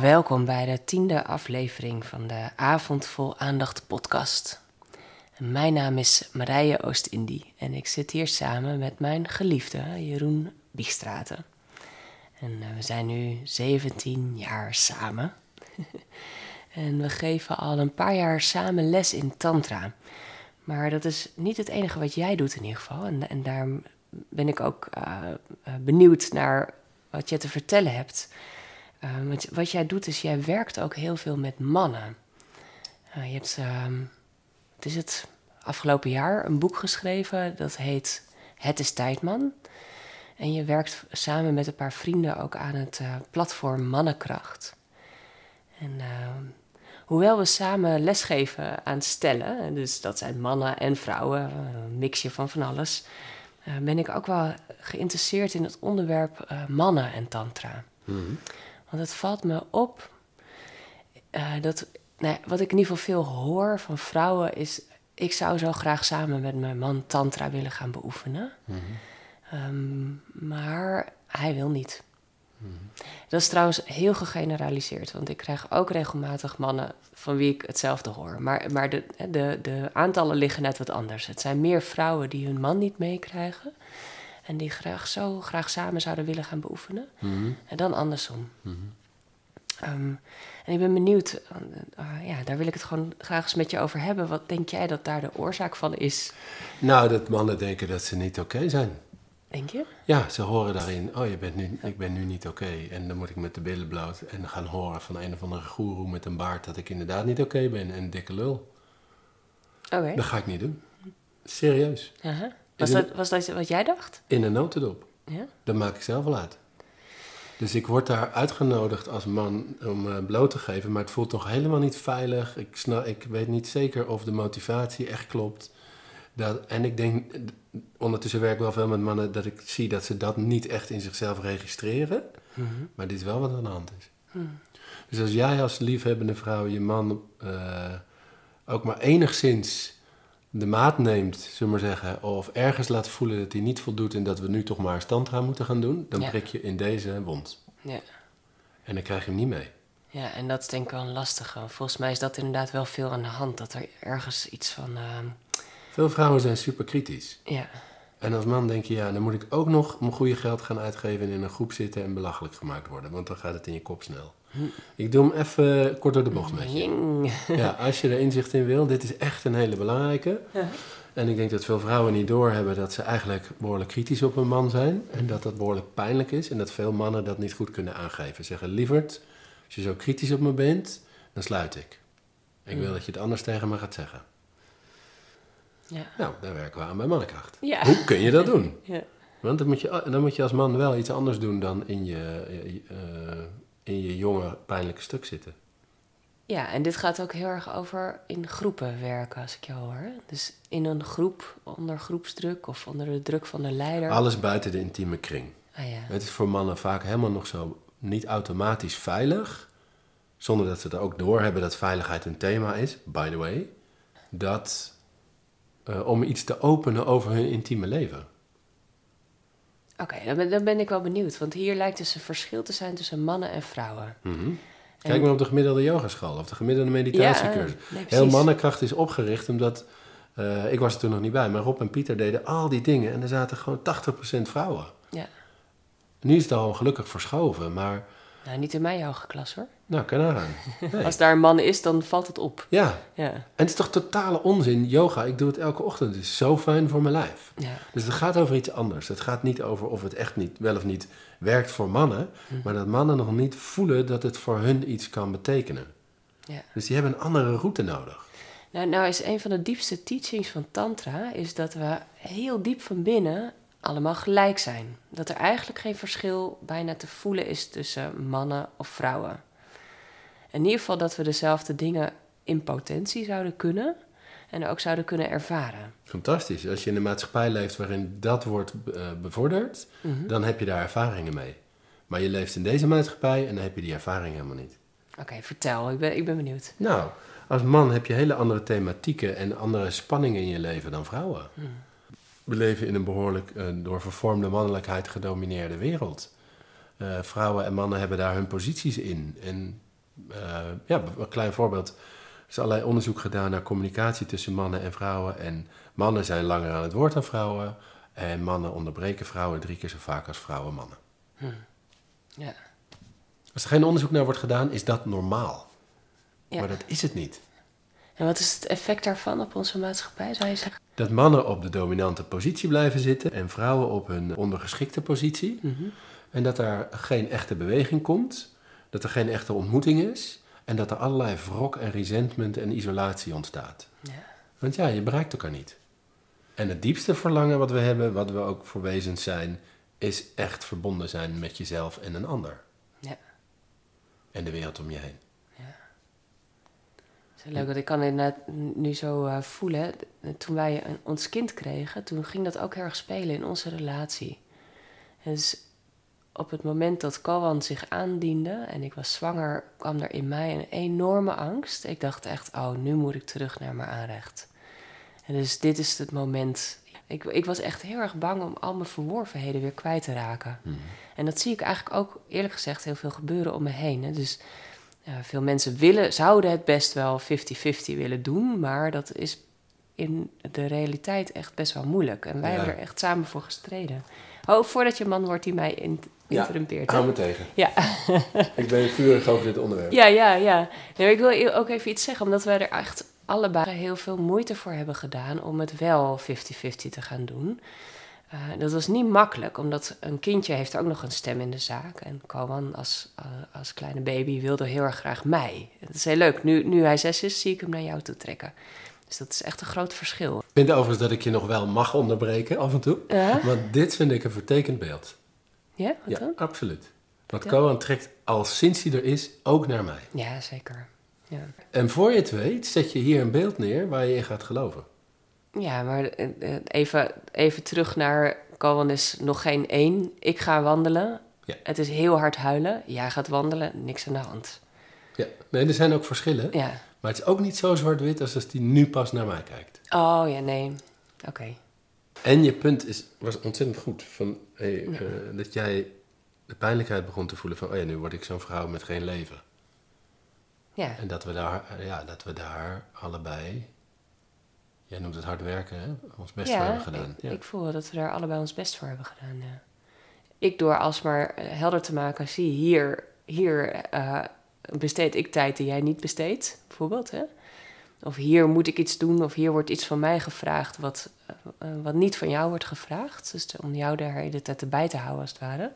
Welkom bij de tiende aflevering van de Avond Vol Aandacht podcast. Mijn naam is Marije Oost-Indie en ik zit hier samen met mijn geliefde Jeroen Biegstraten. En eh, we zijn nu 17 jaar samen. en we geven al een paar jaar samen les in Tantra. Maar dat is niet het enige wat jij doet in ieder geval. En, en daar ben ik ook uh, benieuwd naar wat je te vertellen hebt. Uh, wat, jij doet is, jij werkt ook heel veel met mannen. je hebt, ehm, het is het afgelopen jaar, een boek geschreven dat heet Het is tijd, man. En je werkt samen met een paar vrienden ook aan het platform Mannenkracht. En ehm, hoewel we samen lesgeven aan stellen, dus dat zijn mannen en vrouwen, een mixje van van alles, uh, ben ik ook wel geïnteresseerd in het onderwerp mannen en tantra. Mm. Want het valt me op uh, dat, nou, wat ik in ieder geval veel hoor van vrouwen is, ik zou zo graag samen met mijn man tantra willen gaan beoefenen. Mm. Um, maar hij wil niet. Dat is trouwens heel gegeneraliseerd, want ik krijg ook regelmatig mannen van wie ik hetzelfde hoor. Maar, maar de, de, de aantallen liggen net wat anders. Het zijn meer vrouwen die hun man niet meekrijgen en die graag zo graag samen zouden willen gaan beoefenen. Mhm. En dan andersom. Mhm. Ehm, en ik ben benieuwd, uh, ja, daar wil ik het gewoon graag eens met je over hebben. Wat denk jij dat daar de oorzaak van is? Nou, dat mannen denken dat ze niet oké zijn. Denk je? Ja, ze horen daarin, oh, je bent nu, ik ben nu niet oké. En dan moet ik met de billen bloot en gaan horen van een of andere goeroe met een baard dat ik inderdaad niet oké ben en een dikke lul. Oké. Dat ga ik niet doen. Serieus. Uh was, dat, was dat wat jij dacht? In een notendop. Ja? Dat maak ik zelf wel uit. Dus ik word daar uitgenodigd als man om uh, bloot te geven, maar het voelt toch helemaal niet veilig. Ik, snap, ik weet niet zeker of de motivatie echt klopt. Dat, en ik denk, ondertussen werk ik wel veel met mannen dat ik zie dat ze dat niet echt in zichzelf registreren. Mhm. Maar dit is wel wat aan de hand is. Mhm. Dus als jij als liefhebbende vrouw je man uh, ook maar enigszins de maat neemt, zullen we maar zeggen, of ergens laat voelen dat hij niet voldoet en dat we nu toch maar standra moeten gaan doen, dan prik je in deze wond. Ja. En dan krijg je hem niet mee. Ja, en dat is denk ik wel een lastige. Volgens mij is dat inderdaad wel veel aan de hand, dat er ergens iets van. Uh, veel vrouwen zijn super kritisch. Ja. En als man denk je, ja, dan moet ik ook nog mijn goede geld gaan uitgeven en in een groep zitten en belachelijk gemaakt worden. Want dan gaat het in je kop snel. Ik doe hem even kort door de bocht met je. Ja, als je er inzicht in wil, dit is echt een hele belangrijke. Ja. En ik denk dat veel vrouwen niet doorhebben dat ze eigenlijk behoorlijk kritisch op een man zijn. En dat dat behoorlijk pijnlijk is. En dat veel mannen dat niet goed kunnen aangeven. Zeggen, lieverd, als je zo kritisch op me bent, dan sluit ik. Ik hm. wil dat je het anders tegen me gaat zeggen. Ja. Nou, daar werken we aan bij mannenkracht. Ja. Hoe kun je dat doen? Ja. Want dan moet, je, dan moet je als man wel iets anders doen dan in je, uh, in je jonge pijnlijke stuk zitten. Ja, en dit gaat ook heel erg over in groepen werken, als ik jou hoor. Dus in een groep, onder groepsdruk of onder de druk van de leider. Alles buiten de intieme kring. Ah, ja. Het is voor mannen vaak helemaal nog zo niet automatisch veilig, zonder dat ze er ook doorhebben dat veiligheid een thema is, by the way, dat uh, om iets te openen over hun intieme leven. Oké, okay, dan, ben, dan ben ik wel benieuwd. Want hier lijkt dus een verschil te zijn tussen mannen en vrouwen. Mm -hmm. Kijk maar op de gemiddelde yogaschool of de gemiddelde meditatiecursus. Ja, nee, Heel mannenkracht is opgericht omdat... Uh, ik was er toen nog niet bij, maar Rob en Pieter deden al die dingen... en er zaten gewoon 80% vrouwen. Ja. Nu is het al gelukkig verschoven, maar nou, niet in mijn yoga-klas hoor. Nou, kan aan. Nee. Als daar een man is, dan valt het op. Ja. ja. En het is toch totale onzin. Yoga, ik doe het elke ochtend. Het is zo fijn voor mijn lijf. Ja. Dus het gaat over iets anders. Het gaat niet over of het echt niet, wel of niet werkt voor mannen. Hm. Maar dat mannen nog niet voelen dat het voor hun iets kan betekenen. Ja. Dus die hebben een andere route nodig. Nou, nou is een van de diepste teachings van Tantra... is dat we heel diep van binnen allemaal gelijk zijn. Dat er eigenlijk geen verschil bijna te voelen is tussen mannen of vrouwen. In ieder geval dat we dezelfde dingen in potentie zouden kunnen en ook zouden kunnen ervaren. Fantastisch. Als je in een maatschappij leeft waarin dat wordt uh, bevorderd, mhm. dan heb je daar ervaringen mee. Maar je leeft in deze maatschappij en dan heb je die ervaring helemaal niet. Oké, vertel. Ik ben, ik ben benieuwd. Nou, als man heb je hele andere thematieken en andere spanningen in je leven dan vrouwen. Mhm we leven in een behoorlijk uh, door vervormde mannelijkheid gedomineerde wereld. Uh, vrouwen en mannen hebben daar hun posities in. En eh, ja, een klein voorbeeld. Er is allerlei onderzoek gedaan naar communicatie tussen mannen en vrouwen. En mannen zijn langer aan het woord dan vrouwen. En mannen onderbreken vrouwen drie keer zo vaak als vrouwen mannen. Ja. Als er geen onderzoek naar wordt gedaan, is dat normaal. ja. Maar dat is het niet. En wat is het effect daarvan op onze maatschappij, zou je zeggen? Dat mannen op de dominante positie blijven zitten en vrouwen op hun ondergeschikte positie. En dat daar geen echte beweging komt, dat er geen echte ontmoeting is en dat er allerlei wrok en resentment en isolatie ontstaat. Ja. Want ja, je bereikt elkaar niet. En het diepste verlangen wat we hebben, wat we ook voor wezens zijn, is echt verbonden zijn met jezelf en een ander. Ja. En de wereld om je heen. Het is leuk, want ik kan inderdaad nu zo eh, voelen. Toen wij een, ons kind kregen, toen ging dat ook heel erg spelen in onze relatie. En dus op het moment dat Kowan zich aandiende en ik was zwanger, kwam er in mij een enorme angst. Ik dacht echt, oh, nu moet ik terug naar mijn aanrecht. En dus dit is het moment. Ik, ik was echt heel erg bang om al mijn verworvenheden weer kwijt te raken. En dat zie ik eigenlijk ook, eerlijk gezegd, heel veel gebeuren om me heen. Hè. Dus ja, veel mensen willen, zouden het best wel 50-50 willen doen, maar dat is in de realiteit echt best wel moeilijk. En wij Ja. hebben er echt samen voor gestreden. Oh, voordat je man wordt die mij in, interrumpeert. hè? hou me tegen. Ja. Ik ben vurig over dit onderwerp. Ja, ja, ja. Nee, maar ik wil ook even iets zeggen, omdat wij er echt allebei heel veel moeite voor hebben gedaan om het wel 50-50 te gaan doen. Eh, dat was niet makkelijk, omdat een kindje heeft ook nog een stem in de zaak. En Kowan als, eh, als kleine baby wilde heel erg graag mij. Dat is heel leuk. Nu, nu hij zes is, zie ik hem naar jou toe trekken. Dus dat is echt een groot verschil. Ik vind overigens dat ik je nog wel mag onderbreken af en toe. Ja? Want dit vind ik een vertekend beeld. Ja, wat Ja, dan? absoluut. Want Ja. Trekt al sinds hij er is ook naar mij. Ja, zeker. Ja. En voor je het weet, zet je hier een beeld neer waar je in gaat geloven. Ja, maar eh, eh, even, even terug naar Kowan is nog geen één. Ik ga wandelen. Ja. Het is heel hard huilen. Jij gaat wandelen. Niks aan de hand. Ja, nee, er zijn ook verschillen. Ja. Maar het is ook niet zo zwart-wit als als die nu pas naar mij kijkt. Oh ja, nee. Oké. En je punt is, was ontzettend goed. Van, hey, eh, dat jij de pijnlijkheid begon te voelen van... oh ja, nu word ik zo'n vrouw met geen leven. Ja. En dat we daar, ja, dat we daar allebei... Jij noemt het hard werken, hè? Ons best voor hebben gedaan. Ik, Ja. ik voel dat we daar allebei ons best voor hebben gedaan. Ja. Ik door alsmaar eh, helder te maken, zie hier, hier eh, besteed ik tijd die jij niet besteedt, bijvoorbeeld. Hè? Of hier moet ik iets doen, of hier wordt iets van mij gevraagd wat, eh, wat niet van jou wordt gevraagd. Dus om jou daar de hele tijd erbij te houden, als het ware.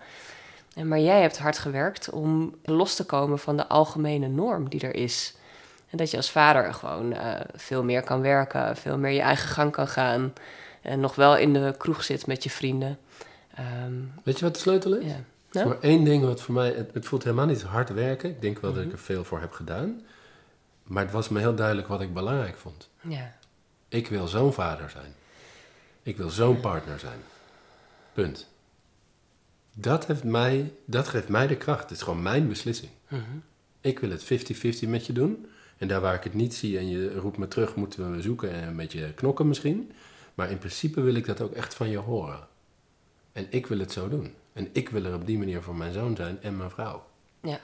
En, maar jij hebt hard gewerkt om los te komen van de algemene norm die er is. En dat je als vader gewoon eh, veel meer kan werken, veel meer je eigen gang kan gaan. En nog wel in de kroeg zit met je vrienden. Ehm, Weet je wat de sleutel is? ja. Is Nou? maar één ding wat voor mij... Het, het voelt helemaal niet hard werken. Ik denk wel dat Mhm. ik er veel voor heb gedaan. Maar het was me heel duidelijk wat ik belangrijk vond. ja. Ik wil zo'n vader zijn. Ik wil zo'n partner zijn. Punt. Dat, heeft mij, dat geeft mij de kracht. Het is gewoon mijn beslissing. Mhm. Ik wil het 50-50 met je doen. En daar waar ik het niet zie en je roept me terug, moeten we zoeken en een beetje knokken misschien. Maar in principe wil ik dat ook echt van je horen. En ik wil het zo doen. En ik wil er op die manier voor mijn zoon zijn en mijn vrouw. ja.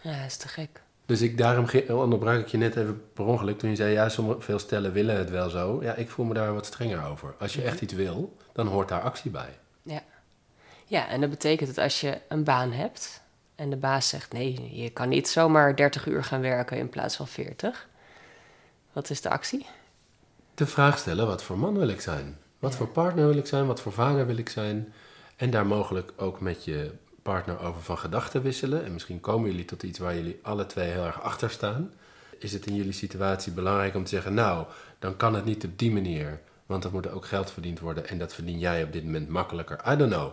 Ja, dat is te gek. Dus ik, daarom ge- onderbrak ik je net even per ongeluk toen je zei, ja, sommige, veel stellen willen het wel zo. Ja, ik voel me daar wat strenger over. Als je echt iets wil, dan hoort daar actie bij. Ja. ja, en dat betekent dat als je een baan hebt en de baas zegt: nee, je kan niet zomaar 30 uur gaan werken in plaats van 40. Wat is de actie? De vraag stellen, wat voor man wil ik zijn? Wat Ja. voor partner wil ik zijn? Wat voor vader wil ik zijn? En daar mogelijk ook met je partner over van gedachten wisselen. En misschien komen jullie tot iets waar jullie alle twee heel erg achter staan. Is het in jullie situatie belangrijk om te zeggen, nou, dan kan het niet op die manier. Want er moet ook geld verdiend worden en dat verdien jij op dit moment makkelijker. I don't know.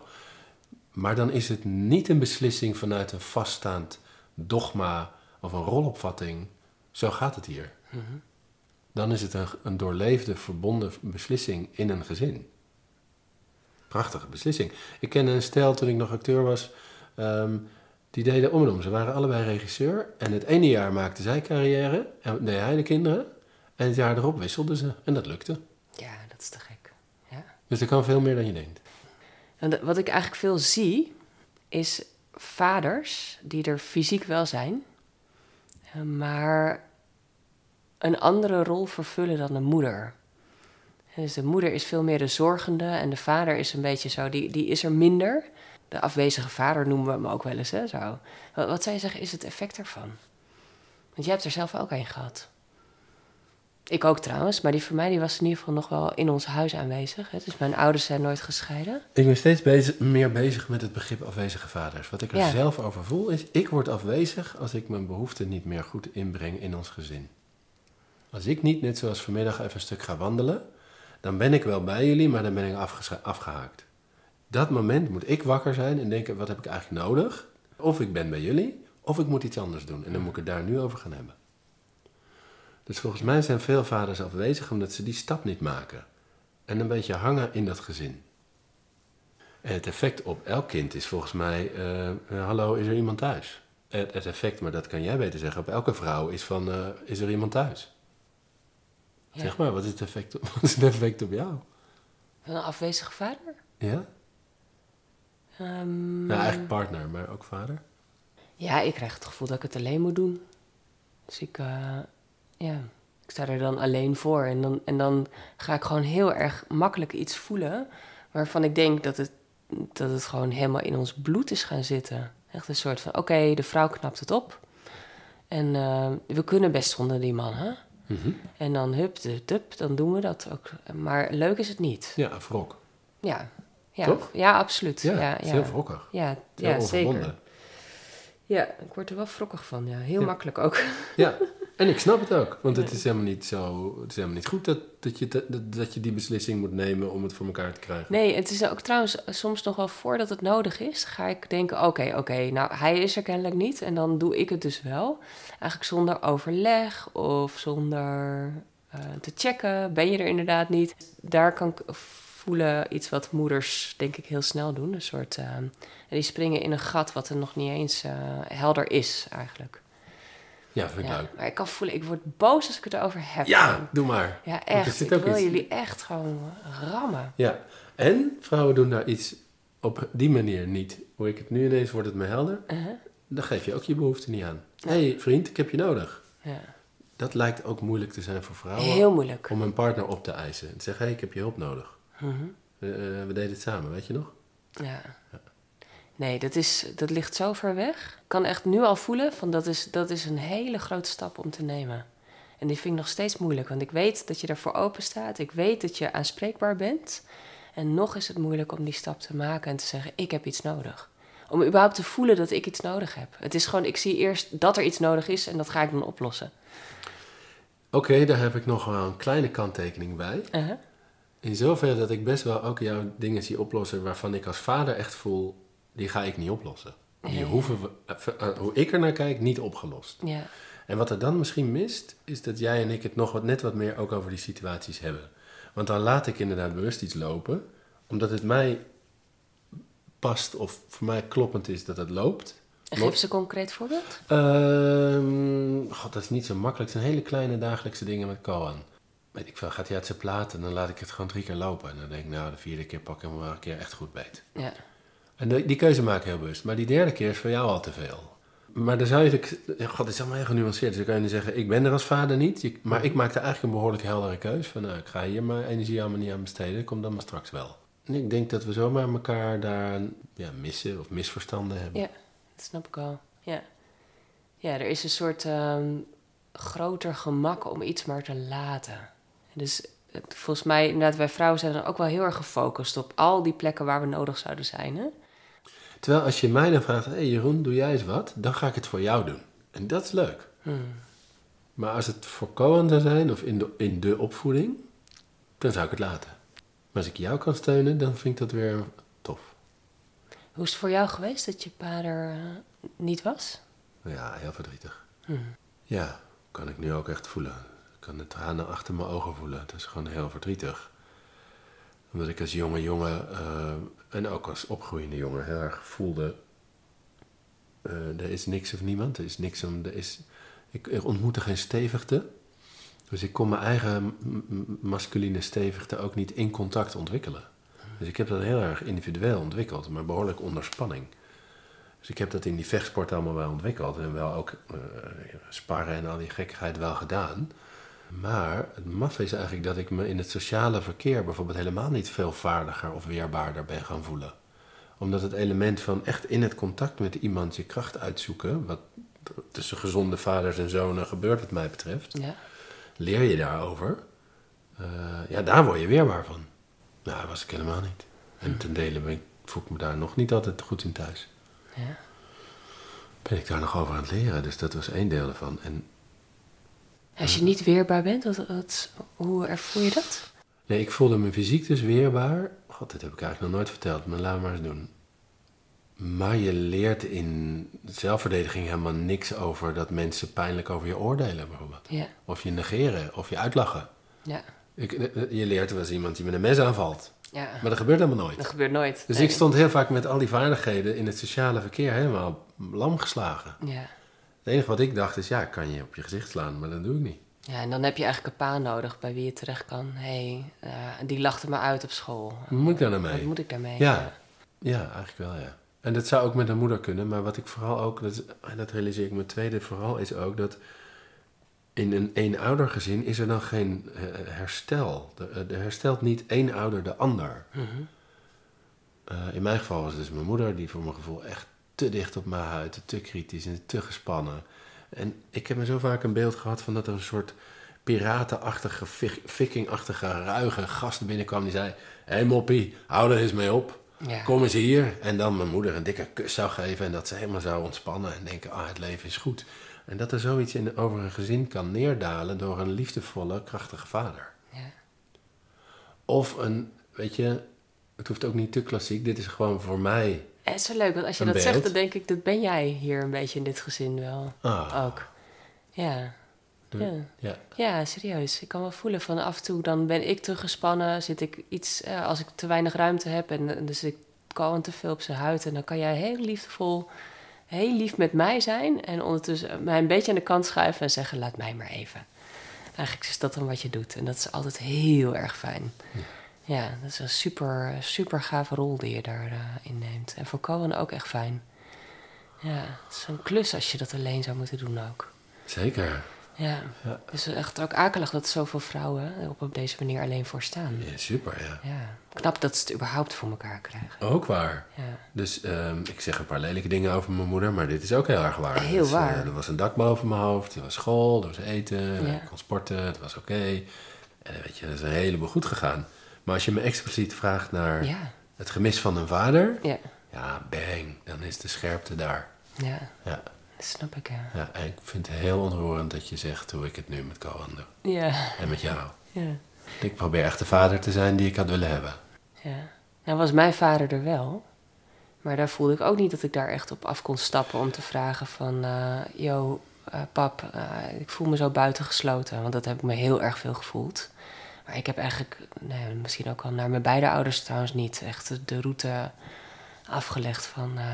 Maar dan is het niet een beslissing vanuit een vaststaand dogma of een rolopvatting. Zo gaat het hier dan is het een, een doorleefde, verbonden beslissing in een gezin. Prachtige beslissing. Ik kende een stel toen ik nog acteur was, ehm, die deden om en om. Ze waren allebei regisseur en het ene jaar maakte zij carrière en deed hij de kinderen. En het jaar erop wisselden ze en dat lukte. Ja, dat is te gek. Ja. Dus er kan veel meer dan je denkt. En wat ik eigenlijk veel zie, is vaders die er fysiek wel zijn, eh, maar een andere rol vervullen dan de moeder. Dus de moeder is veel meer de zorgende en de vader is een beetje zo, die, die is er minder. De afwezige vader noemen we hem ook wel eens, hè, zo. Wat, wat zou je zeggen is het effect ervan? Want jij hebt er zelf ook een gehad. Ik ook trouwens, maar die voor mij die was in ieder geval nog wel in ons huis aanwezig. Hè. Dus mijn ouders zijn nooit gescheiden. Ik ben steeds bezig, meer bezig met het begrip afwezige vaders. Wat ik er Ja. zelf over voel is, ik word afwezig als ik mijn behoeften niet meer goed inbreng in ons gezin. Als ik niet, net zoals vanmiddag, even een stuk ga wandelen, dan ben ik wel bij jullie, maar dan ben ik afgehaakt. Dat moment moet ik wakker zijn en denken, wat heb ik eigenlijk nodig? Of ik ben bij jullie, of ik moet iets anders doen. En dan moet ik het daar nu over gaan hebben. Dus volgens mij zijn veel vaders afwezig omdat ze die stap niet maken. En een beetje hangen in dat gezin. En het effect op elk kind is volgens mij, eh, eh, hallo, is er iemand thuis? Het, het effect, maar dat kan jij beter zeggen, op elke vrouw is van, eh, is er iemand thuis? Ja. Zeg maar, wat is, het effect op, wat is het effect op jou? Van een afwezige vader? Ja? Ehm, Nou, eigenlijk partner, maar ook vader. Ja, ik krijg het gevoel dat ik het alleen moet doen. Dus ik, ja, ik sta er dan alleen voor. En dan, en dan ga ik gewoon heel erg makkelijk iets voelen... waarvan ik denk dat het, dat het gewoon helemaal in ons bloed is gaan zitten. Echt een soort van, oké, de vrouw knapt het op. En eh, we kunnen best zonder die man, hè? Mhm. En dan hup, de tup, dan doen we dat ook. Maar leuk is het niet. Ja, wrok. Ja, ja, Toch? ja absoluut. Ja, ja, heel wrokkig. Ja, Heel ja zeker. Ja, ik word er wel wrokkig van. Ja. Heel Ja. makkelijk ook. Ja, en ik snap het ook. Want het is helemaal niet zo... Het is helemaal niet goed dat, dat, je, dat, dat je die beslissing moet nemen om het voor elkaar te krijgen. Nee, het is ook trouwens soms nog wel voordat het nodig is, ga ik denken: oké, oké, nou hij is er kennelijk niet. En dan doe ik het dus wel. Eigenlijk zonder overleg of zonder eh, te checken. Ben je er inderdaad niet? Daar kan ik voelen iets wat moeders, denk ik, heel snel doen. Een soort. eh, die springen in een gat wat er nog niet eens eh, helder is, eigenlijk. Ja, vind ik Ja, leuk. maar ik kan voelen, ik word boos als ik het erover heb. Ja, doe maar. Ja, echt. Ik wil iets- jullie echt gewoon rammen. Ja, en vrouwen doen daar iets op die manier niet. Hoe ik het nu ineens wordt het me helder. Uh-huh. Dan geef je ook je behoefte niet aan. Hé hey, vriend, ik heb je nodig. Ja. Dat lijkt ook moeilijk te zijn voor vrouwen. Heel moeilijk. Om een partner op te eisen. En te zeggen, hé, hey, ik heb je hulp nodig. Mhm. Eh, eh, we deden het samen, weet je nog? Ja. Nee, dat, is, dat ligt zo ver weg. Ik kan echt nu al voelen van dat is, dat is een hele grote stap om te nemen. En die vind ik nog steeds moeilijk, want ik weet dat je ervoor open staat. Ik weet dat je aanspreekbaar bent. En nog is het moeilijk om die stap te maken en te zeggen: Ik heb iets nodig. Om überhaupt te voelen dat ik iets nodig heb. Het is gewoon, ik zie eerst dat er iets nodig is en dat ga ik dan oplossen. Oké, daar heb ik nog wel een kleine kanttekening bij. In zoverre dat ik best wel ook jouw dingen zie oplossen waarvan ik als vader echt voel, die ga ik niet oplossen. Die hoeven we, eh, eh, hoe ik er naar kijk, niet opgelost. Ja. En wat er dan misschien mist, is dat jij en ik het nog wat, net wat meer ook over die situaties hebben. Want dan laat ik inderdaad bewust iets lopen, omdat het mij past of voor mij kloppend is dat het loopt. En geef ze een concreet voorbeeld. Ehm, God, dat is niet zo makkelijk. Het zijn hele kleine dagelijkse dingen met Koan. Weet ik veel, gaat hij uit zijn plaat en dan laat ik het gewoon drie keer lopen. En dan denk ik, nou, de vierde keer pak ik hem wel een keer echt goed beet. Ja. En die, keuze maak ik heel bewust. Maar die derde keer is voor jou al te veel. Maar dan zou je... ja, God, het is allemaal heel genuanceerd. Dus dan kan je zeggen, ik ben er als vader niet. Je- maar ik maakte eigenlijk een behoorlijk heldere keus. Van, nou, ik ga hier mijn energie allemaal niet aan besteden. Kom dan maar straks wel. En ik denk dat we zomaar elkaar daar ja, missen of misverstanden hebben. Ja, dat snap ik al. Ja, ja er is een soort ehm, groter gemak om iets maar te laten. Dus het- volgens mij, inderdaad, wij vrouwen zijn dan ook wel heel erg gefocust op al die plekken waar we nodig zouden zijn. Hè? Terwijl als je mij dan vraagt, hé hey Jeroen, doe jij eens wat? Dan ga ik het voor jou doen. En dat is leuk. Hmm. Maar als het voor Cohen zou zijn, of in de, in de opvoeding, dan zou ik het laten. Maar als ik jou kan steunen, dan vind ik dat weer tof. Hoe is het voor jou geweest dat je pa er eh, niet was? Ja, heel verdrietig. Hmm. Ja, kan ik nu ook echt voelen. Ik kan de tranen achter mijn ogen voelen. Het is gewoon heel verdrietig. Omdat ik als jonge jongen, eh, en ook als opgroeiende jongen, heel erg voelde... eh, er is niks of niemand, er is niks om... Er is, ik, ik ontmoette geen stevigte. Dus ik kon mijn eigen masculine stevigte ook niet in contact ontwikkelen. Dus ik heb dat heel erg individueel ontwikkeld, maar behoorlijk onder spanning. Dus ik heb dat in die vechtsport allemaal wel ontwikkeld. En wel ook eh, sparren en al die gekkigheid wel gedaan. Maar het maf is eigenlijk dat ik me in het sociale verkeer bijvoorbeeld helemaal niet veel vaardiger of weerbaarder ben gaan voelen. Omdat het element van echt in het contact met iemand je kracht uitzoeken, wat tussen gezonde vaders en zonen gebeurt wat mij betreft, Ja. leer je daarover. Eh, ja, daar word je weerbaar van. Nou, dat was ik helemaal niet. En ten dele ben ik, voel ik me daar nog niet altijd goed in thuis. Ja. Ben ik daar nog over aan het leren, dus dat was één deel ervan. En Als je niet weerbaar bent, wat, wat, hoe ervoer je dat? Nee, ik voelde me fysiek dus weerbaar. God, dit heb ik eigenlijk nog nooit verteld, maar laat maar eens doen. Maar je leert in zelfverdediging helemaal niks over dat mensen pijnlijk over je oordelen, bijvoorbeeld. Ja. Of je negeren, of je uitlachen. Ja. Ik, je leert er was iemand die met een mes aanvalt. Ja. Maar dat gebeurt helemaal nooit. Dat gebeurt nooit. Dus Nee. ik stond heel vaak met al die vaardigheden in het sociale verkeer helemaal lam geslagen. Ja. Het enige wat ik dacht is, ja, kan je op je gezicht slaan, maar dat doe ik niet. ja, en dan heb je eigenlijk een pa nodig bij wie je terecht kan. Hé, hey, eh, die lachte me uit op school. Moet ik daar nou Wat moet ik daarmee? Ja, ja, eigenlijk wel, ja. En dat zou ook met een moeder kunnen, maar wat ik vooral ook, dat, is- en dat realiseer ik me tweede vooral, is ook dat in een eenoudergezin is er dan geen eh, herstel. Er, er herstelt niet één ouder de ander. Mhm. Eh, in mijn geval was het dus mijn moeder, die voor mijn gevoel echt te dicht op mijn huid, te kritisch en te gespannen. En ik heb me zo vaak een beeld gehad van dat er een soort piratenachtige, vik- vikingachtige, ruige gast binnenkwam die zei... Hé hey moppie, hou er eens mee op. Ja. Kom eens hier. En dan mijn moeder een dikke kus zou geven en dat ze helemaal zou ontspannen en denken, ah, het leven is goed. En dat er zoiets in, over een gezin kan neerdalen door een liefdevolle, krachtige vader. Ja. Of een, weet je, het hoeft ook niet te klassiek, dit is gewoon voor mij. Het is zo leuk, want als je Een dat zegt, dan denk ik, dat ben jij hier een beetje in dit gezin wel. Ah, Ook. Ja. Ja. ja. Ja, serieus. Ik kan wel voelen van af en toe dan ben ik te gespannen, zit ik iets, eh, als ik te weinig ruimte heb en, en dus ik kalm te veel op zijn huid en dan kan jij heel liefdevol, heel lief met mij zijn en ondertussen mij een beetje aan de kant schuiven en zeggen laat mij maar even. Eigenlijk is dat dan wat je doet en dat is altijd heel erg fijn. Ja, dat is een super, super gave rol die je daarin inneemt. En voor Cohen ook echt fijn. Ja, het is een klus als je dat alleen zou moeten doen ook. Zeker. Ja, Ja. het is echt ook akelig dat zoveel vrouwen er op, op deze manier alleen voor staan. Ja, super, ja. Ja, knap dat ze het überhaupt voor elkaar krijgen. Ook waar. Ja, Dus ehm, ik zeg een paar lelijke dingen over mijn moeder, maar dit is ook heel erg waar. Heel Dus, eh, waar. er was een dak boven mijn hoofd, er was school, er was eten, Ja. ik kon sporten, het was oké. En weet je, dat is een heleboel goed gegaan. Maar als je me expliciet vraagt naar ja, het gemis van een vader, ja, ja, bang, dan is de scherpte daar. ja, Ja, dat snap ik, ja. ja, en ik vind het heel ontroerend dat je zegt hoe ik het nu met Kohan doe. Ja, En met jou. ja, Ik probeer echt de vader te zijn die ik had willen hebben. ja. Nou was mijn vader er wel, maar daar voelde ik ook niet dat ik daar echt op af kon stappen om te vragen van... eh yo, eh, pap, eh, ik voel me zo buitengesloten, want dat heb ik me heel erg veel gevoeld. Maar ik heb eigenlijk, nee, misschien ook wel naar mijn beide ouders trouwens niet, echt de- route afgelegd van eh,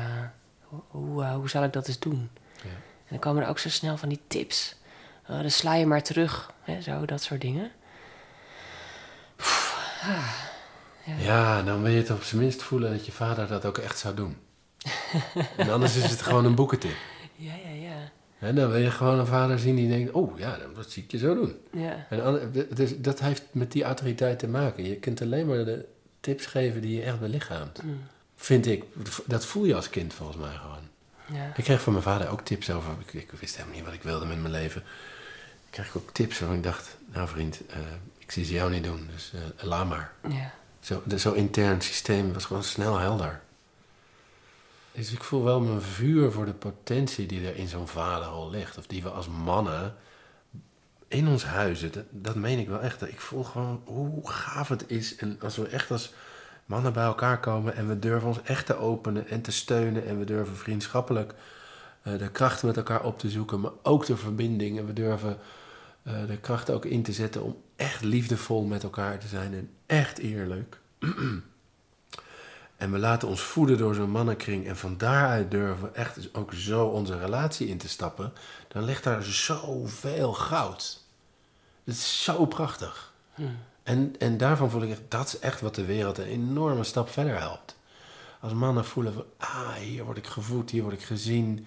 hoe, hoe, eh, hoe zal ik dat eens doen. Ja. En dan komen er ook zo snel van die tips. Oh, dan sla je maar terug, hè, zo, dat soort dingen. Ah, Ja, dan wil je het op zijn minst voelen dat je vader dat ook echt zou doen. en anders is het gewoon een boekentip. ja, ja, ja. En dan wil je gewoon een vader zien die denkt, oh ja, dat zie ik je zo doen. Ja, En dus dat heeft met die autoriteit te maken. Je kunt alleen maar de tips geven die je echt belichaamt. Mm. Vind ik. Dat voel je als kind volgens mij gewoon. ja. Ik kreeg van mijn vader ook tips over. Ik, ik wist helemaal niet wat ik wilde met mijn leven. Ik kreeg ook tips waarvan ik dacht, nou vriend, eh, ik zie ze jou niet doen, dus eh, laat maar. ja. Zo, de- Zo'n intern systeem was gewoon snel helder. Dus ik voel wel mijn vuur voor de potentie die er in zo'n vaderrol ligt. Of die we als mannen in ons huizen, dat, dat meen ik wel echt. Ik voel gewoon hoe gaaf het is. En als we echt als mannen bij elkaar komen en we durven ons echt te openen en te steunen. En we durven vriendschappelijk eh, de kracht met elkaar op te zoeken, maar ook de verbinding. En we durven eh, de kracht ook in te zetten om echt liefdevol met elkaar te zijn en echt eerlijk. en we laten ons voeden door zo'n mannenkring en van daaruit durven we echt ook zo onze relatie in te stappen, dan ligt daar zoveel goud. Het is zo prachtig. En, en daarvan voel ik echt, dat is echt wat de wereld een enorme stap verder helpt. Als mannen voelen van, ah, hier word ik gevoed, hier word ik gezien,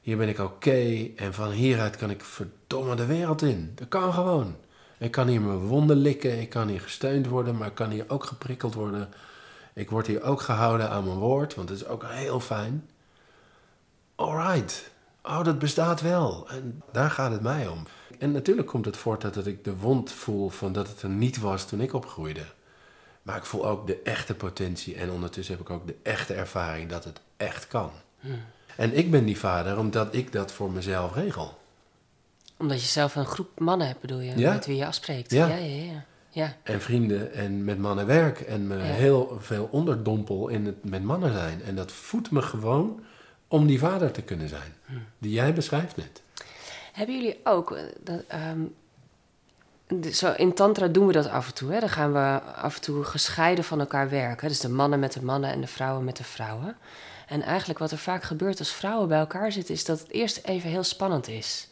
hier ben ik oké. en van hieruit kan ik verdomme de wereld in. Dat kan gewoon. Ik kan hier mijn wonden likken, ik kan hier gesteund worden, maar ik kan hier ook geprikkeld worden. Ik word hier ook gehouden aan mijn woord, want dat is ook heel fijn. Alright. Oh, dat bestaat wel. En daar gaat het mij om. En natuurlijk komt het voort dat ik de wond voel van dat het er niet was toen ik opgroeide. Maar ik voel ook de echte potentie en ondertussen heb ik ook de echte ervaring dat het echt kan. Hmm. En ik ben die vader omdat ik dat voor mezelf regel. Omdat je zelf een groep mannen hebt, bedoel je? Met wie je afspreekt. Ja. Ja, ja, ja. En vrienden en met mannen werk. En me heel veel onderdompel in het met mannen zijn. En dat voedt me gewoon om die vader te kunnen zijn. Hmm. Die jij beschrijft net. Hebben jullie ook... Eh, dat, ehm, zo in Tantra doen we dat af en toe. Hè? Dan gaan we af en toe gescheiden van elkaar werken. Dus de mannen met de mannen en de vrouwen met de vrouwen. En eigenlijk wat er vaak gebeurt als vrouwen bij elkaar zitten, is dat het eerst even heel spannend is.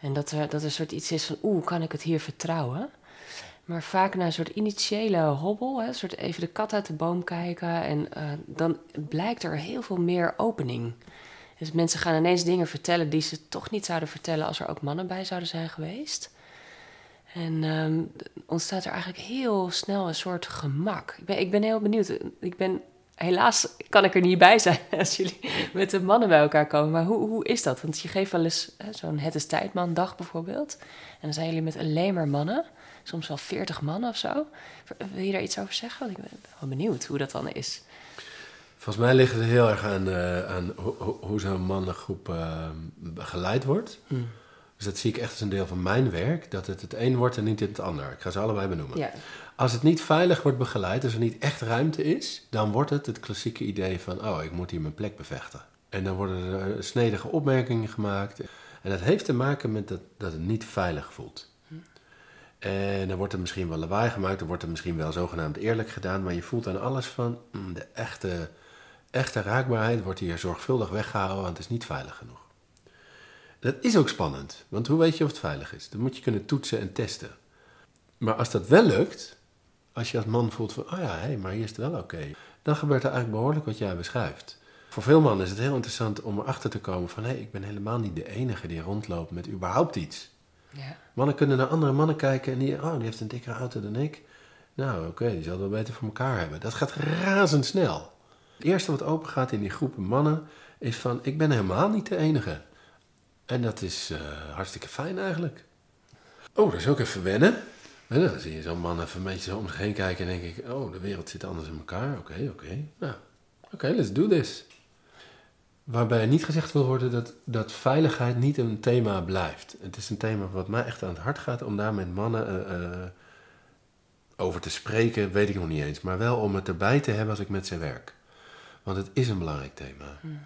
En dat er, dat er een soort iets is van, oeh, kan ik het hier vertrouwen? Maar vaak na een soort initiële hobbel, hè, een soort even de kat uit de boom kijken. En uh, dan blijkt er heel veel meer opening. Dus mensen gaan ineens dingen vertellen die ze toch niet zouden vertellen als er ook mannen bij zouden zijn geweest. En um, ontstaat er eigenlijk heel snel een soort gemak. Ik ben, ik ben heel benieuwd. Ik ben, helaas kan ik er niet bij zijn als jullie met de mannen bij elkaar komen. Maar hoe, hoe is dat? Want je geeft wel eens zo'n Het is Tijdman dag bijvoorbeeld. En dan zijn jullie met alleen maar mannen. Soms wel veertig mannen of zo. Wil je daar iets over zeggen? Ik ben wel benieuwd hoe dat dan is. Volgens mij ligt het heel erg aan, uh, aan hoe zo'n mannengroep uh, begeleid wordt. Hmm. Dus dat zie ik echt als een deel van mijn werk, dat het het een wordt en niet het ander. Ik ga ze allebei benoemen. Ja. Als het niet veilig wordt begeleid, als er niet echt ruimte is, dan wordt het het klassieke idee van, oh, ik moet hier mijn plek bevechten. En dan worden er snedige opmerkingen gemaakt. En dat heeft te maken met dat, dat het niet veilig voelt. En dan wordt er misschien wel lawaai gemaakt, dan wordt er misschien wel zogenaamd eerlijk gedaan, maar je voelt aan alles van, mm, de echte, echte raakbaarheid wordt hier zorgvuldig weggehouden, want het is niet veilig genoeg. Dat is ook spannend, want hoe weet je of het veilig is? Dan moet je kunnen toetsen en testen. Maar als dat wel lukt, als je als man voelt van, oh ja, hé, maar hier is het wel oké, dan gebeurt er eigenlijk behoorlijk wat jij beschrijft. Voor veel mannen is het heel interessant om erachter te komen van, hé, ik ben helemaal niet de enige die rondloopt met überhaupt iets. Ja. Mannen kunnen naar andere mannen kijken en die, oh, die heeft een dikkere auto dan ik. Nou, oké, die zal het wel beter voor elkaar hebben. Dat gaat razendsnel. Het eerste wat open gaat in die groepen mannen is van, ik ben helemaal niet de enige. En dat is uh, hartstikke fijn eigenlijk. Oh, dat is ook even wennen. En dan zie je zo'n man even een beetje zo om zich heen kijken en denk ik, oh, de wereld zit anders in elkaar. Oké, oké. Nou, oké, let's do this. Waarbij niet gezegd wil worden dat, dat veiligheid niet een thema blijft. Het is een thema wat mij echt aan het hart gaat om daar met mannen uh, uh, over te spreken, weet ik nog niet eens. Maar wel om het erbij te hebben als ik met ze werk. Want het is een belangrijk thema. Hmm.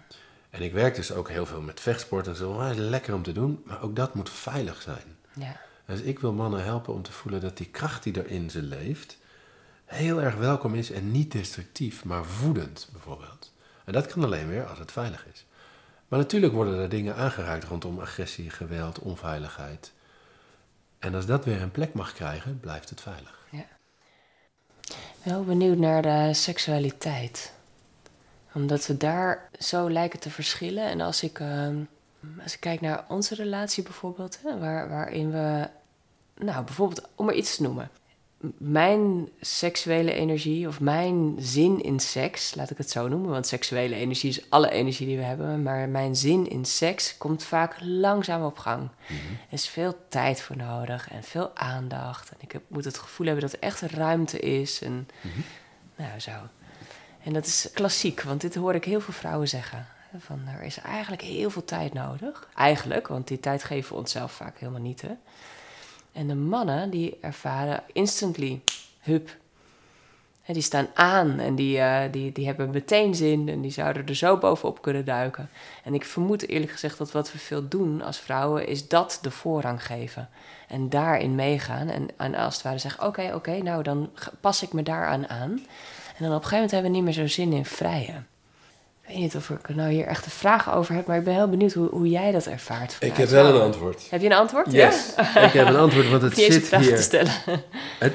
En ik werk dus ook heel veel met vechtsport en zo. is lekker om te doen, maar ook dat moet veilig zijn. Ja. Dus ik wil mannen helpen om te voelen dat die kracht die er in ze leeft, heel erg welkom is en niet destructief, maar voedend bijvoorbeeld. En dat kan alleen weer als het veilig is. Maar natuurlijk worden er dingen aangeraakt rondom agressie, geweld, onveiligheid. En als dat weer een plek mag krijgen, blijft het veilig. Ja. Wel benieuwd naar de seksualiteit omdat we daar zo lijken te verschillen. En als ik, ehm, als ik kijk naar onze relatie bijvoorbeeld, hè, waar, waarin we, nou bijvoorbeeld om er iets te noemen. Mijn seksuele energie of mijn zin in seks, laat ik het zo noemen, want seksuele energie is alle energie die we hebben, maar mijn zin in seks komt vaak langzaam op gang. Mhm. Er is veel tijd voor nodig en veel aandacht. En ik heb, moet het gevoel hebben dat er echt ruimte is. En mhm. nou zo. En dat is klassiek, want dit hoor ik heel veel vrouwen zeggen. Van er is eigenlijk heel veel tijd nodig. Eigenlijk, want die tijd geven we onszelf vaak helemaal niet. Hè? En de mannen die ervaren instantly, hup. En die staan aan en die, uh, die, die hebben meteen zin en die zouden er zo bovenop kunnen duiken. En ik vermoed eerlijk gezegd dat wat we veel doen als vrouwen is dat de voorrang geven. En daarin meegaan en, en als het ware zeggen, oké, oké, nou dan pas ik me daaraan aan. En dan op een gegeven moment hebben we niet meer zo zin in vrijen. Ik weet niet of ik nou hier echt een vraag over heb, maar ik ben heel benieuwd hoe, hoe jij dat ervaart. Ik heb wel een antwoord. Heb je een antwoord? Yes, ja? ik heb een antwoord, want het zit hier. Te stellen. Het,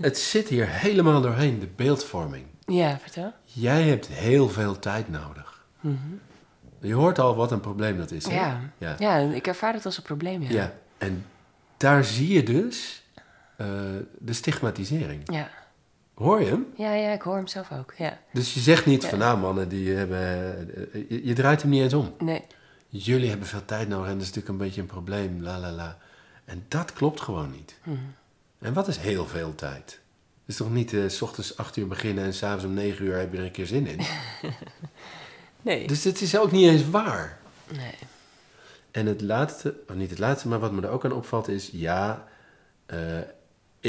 het zit hier helemaal doorheen, de beeldvorming. Ja, vertel. Jij hebt heel veel tijd nodig. Je hoort al wat een probleem dat is. Hè? Ja. ja. Ja. ik ervaar het als een probleem, ja. Ja, en daar zie je dus eh, de stigmatisering. Ja. Hoor je hem? Ja, ja, ik hoor hem zelf ook, ja. Dus je zegt niet Ja. van nou mannen, die hebben, eh, je, je draait hem niet eens om. Nee, Jullie hebben veel tijd nodig en dat is natuurlijk een beetje een probleem, la la la. En dat klopt gewoon niet. Mhm. En wat is heel veel tijd? Het is toch niet eh, s ochtends 8 uur beginnen en s'avonds om 9 uur heb je er een keer zin in? nee, dus het is ook niet eens waar. nee. En het laatste, of niet het laatste, maar wat me er ook aan opvalt is, ja, eh,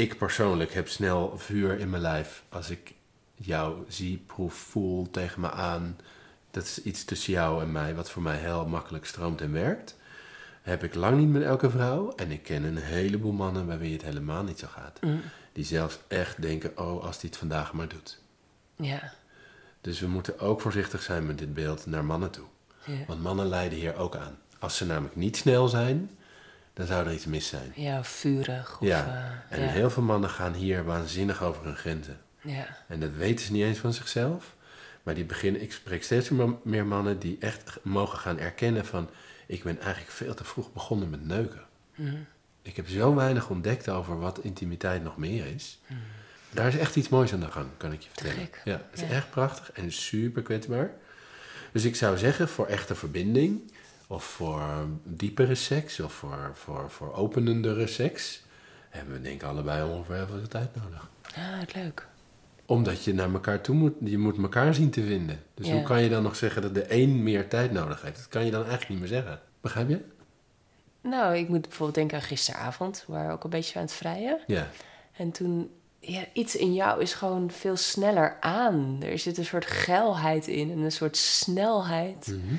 ik persoonlijk heb snel vuur in mijn lijf als ik jou zie, proef, voel tegen me aan. Dat is iets tussen jou en mij, wat voor mij heel makkelijk stroomt en werkt. Heb ik lang niet met elke vrouw. En ik ken een heleboel mannen bij wie het helemaal niet zo gaat. Mm. Die zelfs echt denken, oh, als die het vandaag maar doet. Ja, Dus we moeten ook voorzichtig zijn met dit beeld naar mannen toe. ja. Want mannen lijden hier ook aan. Als ze namelijk niet snel zijn, dan zou er iets mis zijn. Ja, of vurig. Of, ja, eh, en ja. heel veel mannen gaan hier waanzinnig over hun grenzen. Ja, En dat weten ze niet eens van zichzelf. Maar die beginnen, ik spreek steeds meer mannen die echt mogen gaan erkennen van... ik ben eigenlijk veel te vroeg begonnen met neuken. Mhm. Ik heb zo weinig ontdekt over wat intimiteit nog meer is. Daar is echt iets moois aan de gang, kan ik je vertellen. gek. Ja, het is Ja. echt prachtig en super kwetsbaar. Dus ik zou zeggen, voor echte verbinding... of voor diepere seks of voor, voor, voor openendere seks... hebben we denk ik allebei ongeveer heel veel tijd nodig ah, wat leuk. omdat je naar elkaar toe moet, je moet elkaar zien te vinden. Dus Ja. hoe kan je dan nog zeggen dat de een meer tijd nodig heeft? Dat kan je dan eigenlijk niet meer zeggen. Begrijp je? Nou, ik moet bijvoorbeeld denken aan gisteravond. We waren ook een beetje aan het vrijen. Ja. En toen, ja, iets in jou is gewoon veel sneller aan. Er zit een soort geilheid in en een soort snelheid. Mhm.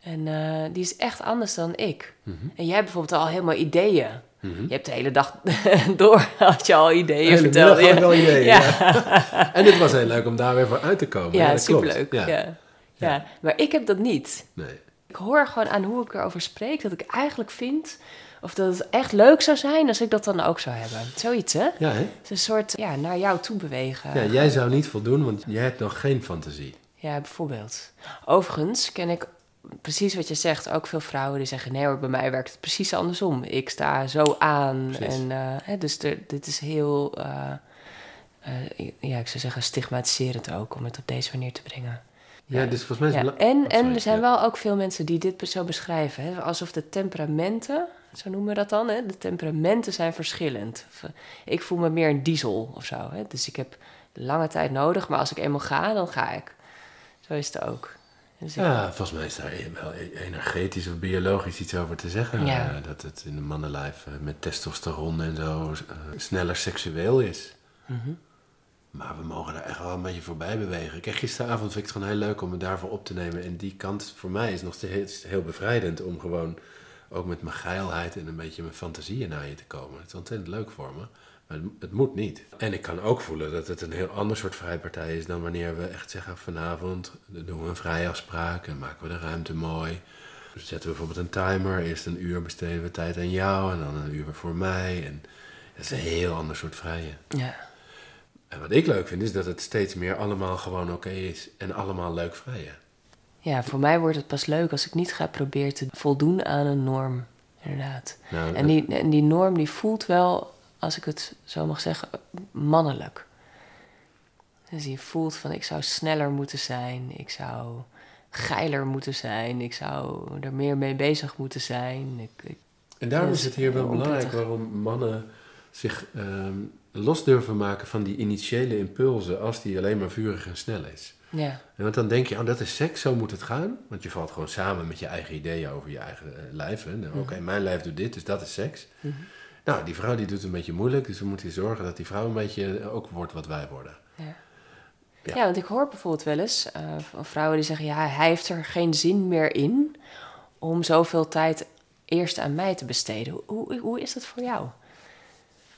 En eh, die is echt anders dan ik. Mhm. En jij hebt bijvoorbeeld al helemaal ideeën. Mhm. Je hebt de hele dag door had je al ideeën verteld. ideeën, Ja, ja. En het was heel leuk om daar weer voor uit te komen. ja, dat klopt. superleuk. Ja. Ja. Ja. maar ik heb dat niet. Nee. Ik hoor gewoon aan hoe ik erover spreek dat ik eigenlijk vind... of dat het echt leuk zou zijn als ik dat dan ook zou hebben. Zoiets, hè? Ja, hè? Het is een soort ja, naar jou toe bewegen. ja, jij zou niet voldoen, want jij hebt nog geen fantasie. Ja, bijvoorbeeld. Overigens ken ik precies wat je zegt. Ook veel vrouwen die zeggen: nee hoor, bij mij werkt het precies andersom. Ik sta zo aan. Precies. En, eh, hè, dus er, dit is heel, eh, eh, ja, ik zou zeggen, stigmatiserend ook om het op deze manier te brengen. Ja, dus volgens mij is Ja. En, Oh, en er zijn Ja. wel ook veel mensen die dit zo beschrijven. Hè? Alsof de temperamenten, zo noemen we dat dan, hè? de temperamenten zijn verschillend. Of, ik voel me meer een diesel of zo. Hè? Dus ik heb lange tijd nodig, maar als ik eenmaal ga, dan ga ik. Zo is het ook. Dus ik- Ja, volgens mij is daar wel e- energetisch of biologisch iets over te zeggen. Ja. Eh, dat het in de mannenlijf eh, met testosteron en zo eh, sneller seksueel is. Mhm. Maar we mogen daar echt wel een beetje voorbij bewegen. Kijk, gisteravond vind ik het gewoon heel leuk om het daarvoor op te nemen. En die kant voor mij is nog steeds heel bevrijdend om gewoon ook met mijn geilheid en een beetje mijn fantasieën naar je te komen. Het is ontzettend leuk voor me. Maar het, moet niet. En ik kan ook voelen dat het een heel ander soort vrijpartij is dan wanneer we echt zeggen vanavond doen we een vrijafspraak en maken we de ruimte mooi. Dus zetten we bijvoorbeeld een timer. Eerst een uur besteden we tijd aan jou en dan een uur voor mij. En dat is een heel ander soort vrije. ja. En wat ik leuk vind is dat het steeds meer allemaal gewoon oké is en allemaal leuk vrijen. ja, voor mij wordt het pas leuk als ik niet ga proberen te voldoen aan een norm. Inderdaad. Nou, En die, en die norm die voelt wel, als ik het zo mag zeggen, mannelijk. Dus die voelt van ik zou sneller moeten zijn, ik zou geiler moeten zijn, ik zou er meer mee bezig moeten zijn. Ik, ik- En daarom is het hier wel belangrijk waarom mannen zich ehm, los durven maken van die initiële impulsen als die alleen maar vurig en snel is. ja, En want dan denk je, oh, dat is seks, zo moet het gaan. Want je valt gewoon samen met je eigen ideeën over je eigen eh, lijf. Nou, Oké, mijn lijf doet dit, dus dat is seks. Mhm. Nou, die vrouw die doet het een beetje moeilijk, dus we moeten zorgen dat die vrouw een beetje ook wordt wat wij worden. ja. Ja. Ja. want ik hoor bijvoorbeeld wel eens eh, van vrouwen die zeggen: ja, hij heeft er geen zin meer in om zoveel tijd eerst aan mij te besteden. Hoe, hoe, hoe is dat voor jou?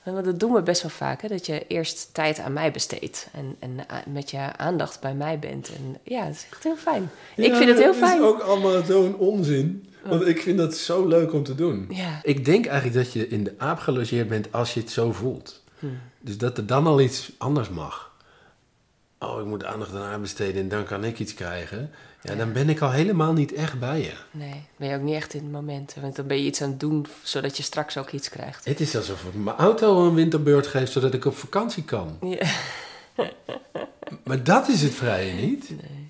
Want dat doen we best wel vaak, hè? dat je eerst tijd aan mij besteedt en, en a- met je aandacht bij mij bent. En ja, dat is echt heel fijn. ik vind het heel fijn. is ook allemaal zo'n onzin. Want ik vind dat zo leuk om te doen. Ja. Ik denk eigenlijk dat je in de aap gelogeerd bent als je het zo voelt. Hm. Dus dat er dan al iets anders mag. oh, ik moet aandacht aan haar besteden en dan kan ik iets krijgen. Ja, dan ben ik al helemaal niet echt bij je. Nee, ben je ook niet echt in het moment. Want dan ben je iets aan het doen zodat je straks ook iets krijgt. Het is alsof ik mijn auto een winterbeurt geef zodat ik op vakantie kan. Ja. Maar dat is het vrije niet. Nee.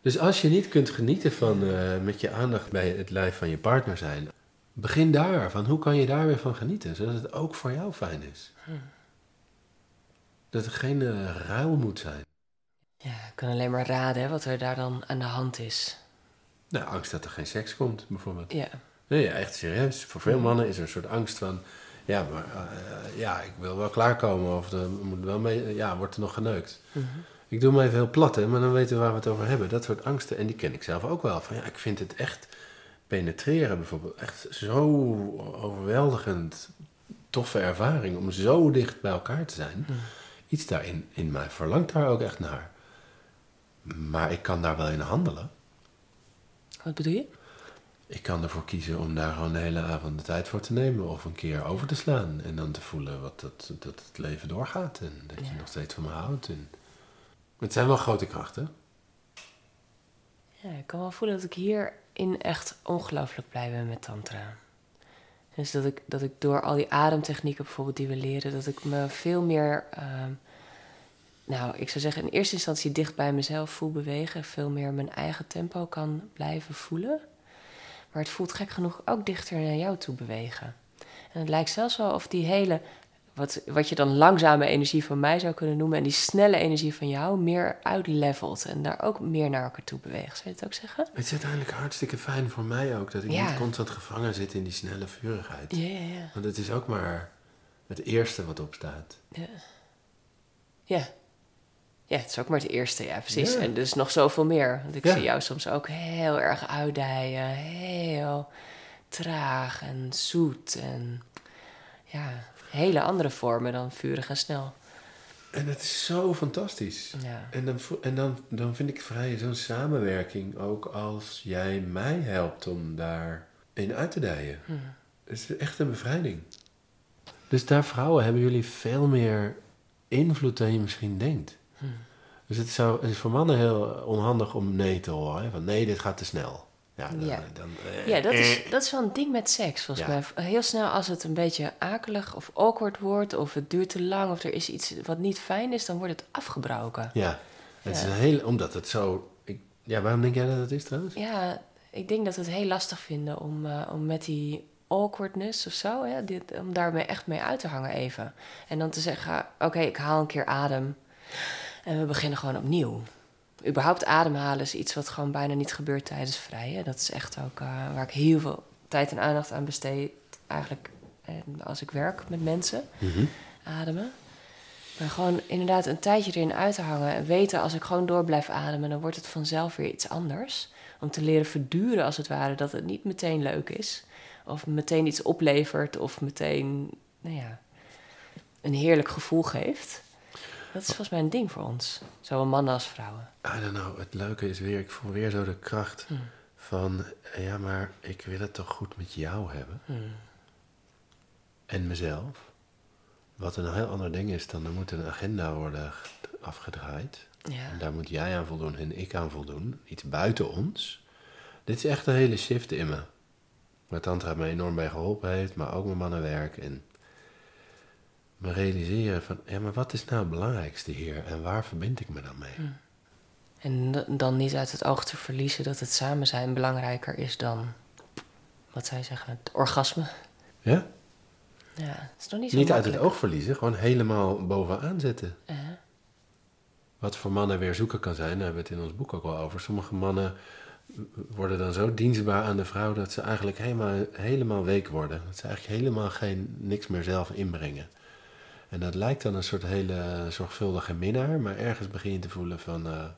Dus als je niet kunt genieten van eh, met je aandacht bij het lijf van je partner zijn, begin daar. Van hoe kan je daar weer van genieten, zodat het ook voor jou fijn is. Dat er geen eh, ruil moet zijn. Ja, ik kan alleen maar raden hè, wat er daar dan aan de hand is. Nou, angst dat er geen seks komt, bijvoorbeeld. Ja, Nee, ja, echt serieus. Voor veel mannen is er een soort angst van... Ja, maar eh, ja, ik wil wel klaarkomen. Of er moet wel mee... Ja, wordt er nog geneukt. Ik doe hem even heel plat, hè, maar dan weten we waar we het over hebben. Dat soort angsten. En die ken ik zelf ook wel. Van ja, ik vind het echt... Penetreren bijvoorbeeld. Echt zo overweldigend toffe ervaring. Om zo dicht bij elkaar te zijn. Iets daarin in mij verlangt daar ook echt naar. Maar ik kan daar wel in handelen. wat bedoel je? Ik kan ervoor kiezen om daar gewoon de hele avond de tijd voor te nemen of een keer over te slaan. En dan te voelen wat dat, dat het leven doorgaat en dat je nog steeds van me houdt. En... Het zijn wel grote krachten. Ja, ik kan wel voelen dat ik hierin echt ongelooflijk blij ben met tantra. Dus dat ik, dat ik door al die ademtechnieken bijvoorbeeld die we leren, dat ik me veel meer, ehm, nou, ik zou zeggen in eerste instantie dicht bij mezelf voel bewegen, veel meer mijn eigen tempo kan blijven voelen. Maar het voelt gek genoeg ook dichter naar jou toe bewegen. En het lijkt zelfs wel of die hele, wat, wat je dan langzame energie van mij zou kunnen noemen, en die snelle energie van jou meer uitlevelt en daar ook meer naar elkaar toe beweegt. Zou je het ook zeggen? Het is uiteindelijk hartstikke fijn voor mij ook dat ik Ja. niet constant gevangen zit in die snelle vurigheid. Ja, ja, ja. Want het is ook maar het eerste wat opstaat. Ja. Ja. Ja, het is ook maar het eerste, ja, precies. Ja. En dus nog zoveel meer. Want ik Ja. zie jou soms ook heel erg uitdijen, heel traag en zoet. En ja, hele andere vormen dan vurig en snel. En het is zo fantastisch. Ja. En, dan, en dan, dan vind ik vrij zo'n samenwerking ook als jij mij helpt om daarin uit te dijen. Het is echt een bevrijding. Dus daar, vrouwen, hebben jullie veel meer invloed dan je misschien denkt. Dus het, zou, het is voor mannen heel onhandig om nee te horen. Hè? Van nee, dit gaat te snel. Ja, dan, Ja. dan, eh, Ja, dat is, eh. dat is wel een ding met seks, volgens Ja. mij. Heel snel als het een beetje akelig of awkward wordt... of het duurt te lang of er is iets wat niet fijn is... dan wordt het afgebroken. Ja, het is een heel, omdat het zo... Ik, ja, waarom denk jij dat het is trouwens? Ja, ik denk dat we het heel lastig vinden om, eh, om met die awkwardness of zo, hè, dit, om daarmee echt mee uit te hangen even. En dan te zeggen, oké, ik haal een keer adem en we beginnen gewoon opnieuw. Überhaupt ademhalen is iets wat gewoon bijna niet gebeurt tijdens vrijen. Dat is echt ook eh, waar ik heel veel tijd en aandacht aan besteed, eigenlijk eh, als ik werk met mensen, Mhm. ademen. Maar gewoon inderdaad een tijdje erin uit te hangen en weten als ik gewoon door blijf ademen, dan wordt het vanzelf weer iets anders. Om te leren verduren als het ware dat het niet meteen leuk is. Of meteen iets oplevert of meteen, nou ja, een heerlijk gevoel geeft. Dat is volgens mij een ding voor ons. Zowel mannen als vrouwen. I don't know, het leuke is weer, ik voel weer zo de kracht Hmm. van, ja, maar ik wil het toch goed met jou hebben. Hmm. En mezelf. Wat een heel ander ding is dan, er moet een agenda worden afgedraaid. Ja. En daar moet jij aan voldoen en ik aan voldoen. Iets buiten ons. Dit is echt een hele shift in me. Waar Tantra me enorm bij geholpen heeft, maar ook mijn mannenwerk. En me realiseren van, ja, maar wat is nou het belangrijkste hier? En waar verbind ik me dan mee? En d- dan niet uit het oog te verliezen dat het samen zijn belangrijker is dan, wat zij zeggen, het orgasme. Ja? Ja, het is nog niet zo Niet uit het oog verliezen, gewoon helemaal bovenaan zetten. Wat voor mannen weer zoeken kan zijn, daar hebben we het in ons boek ook wel over. Sommige mannen worden dan zo dienstbaar aan de vrouw dat ze eigenlijk helemaal, helemaal week worden. Dat ze eigenlijk helemaal geen, niks meer zelf inbrengen. En dat lijkt dan een soort hele zorgvuldige minnaar, maar ergens begin je te voelen van... hé,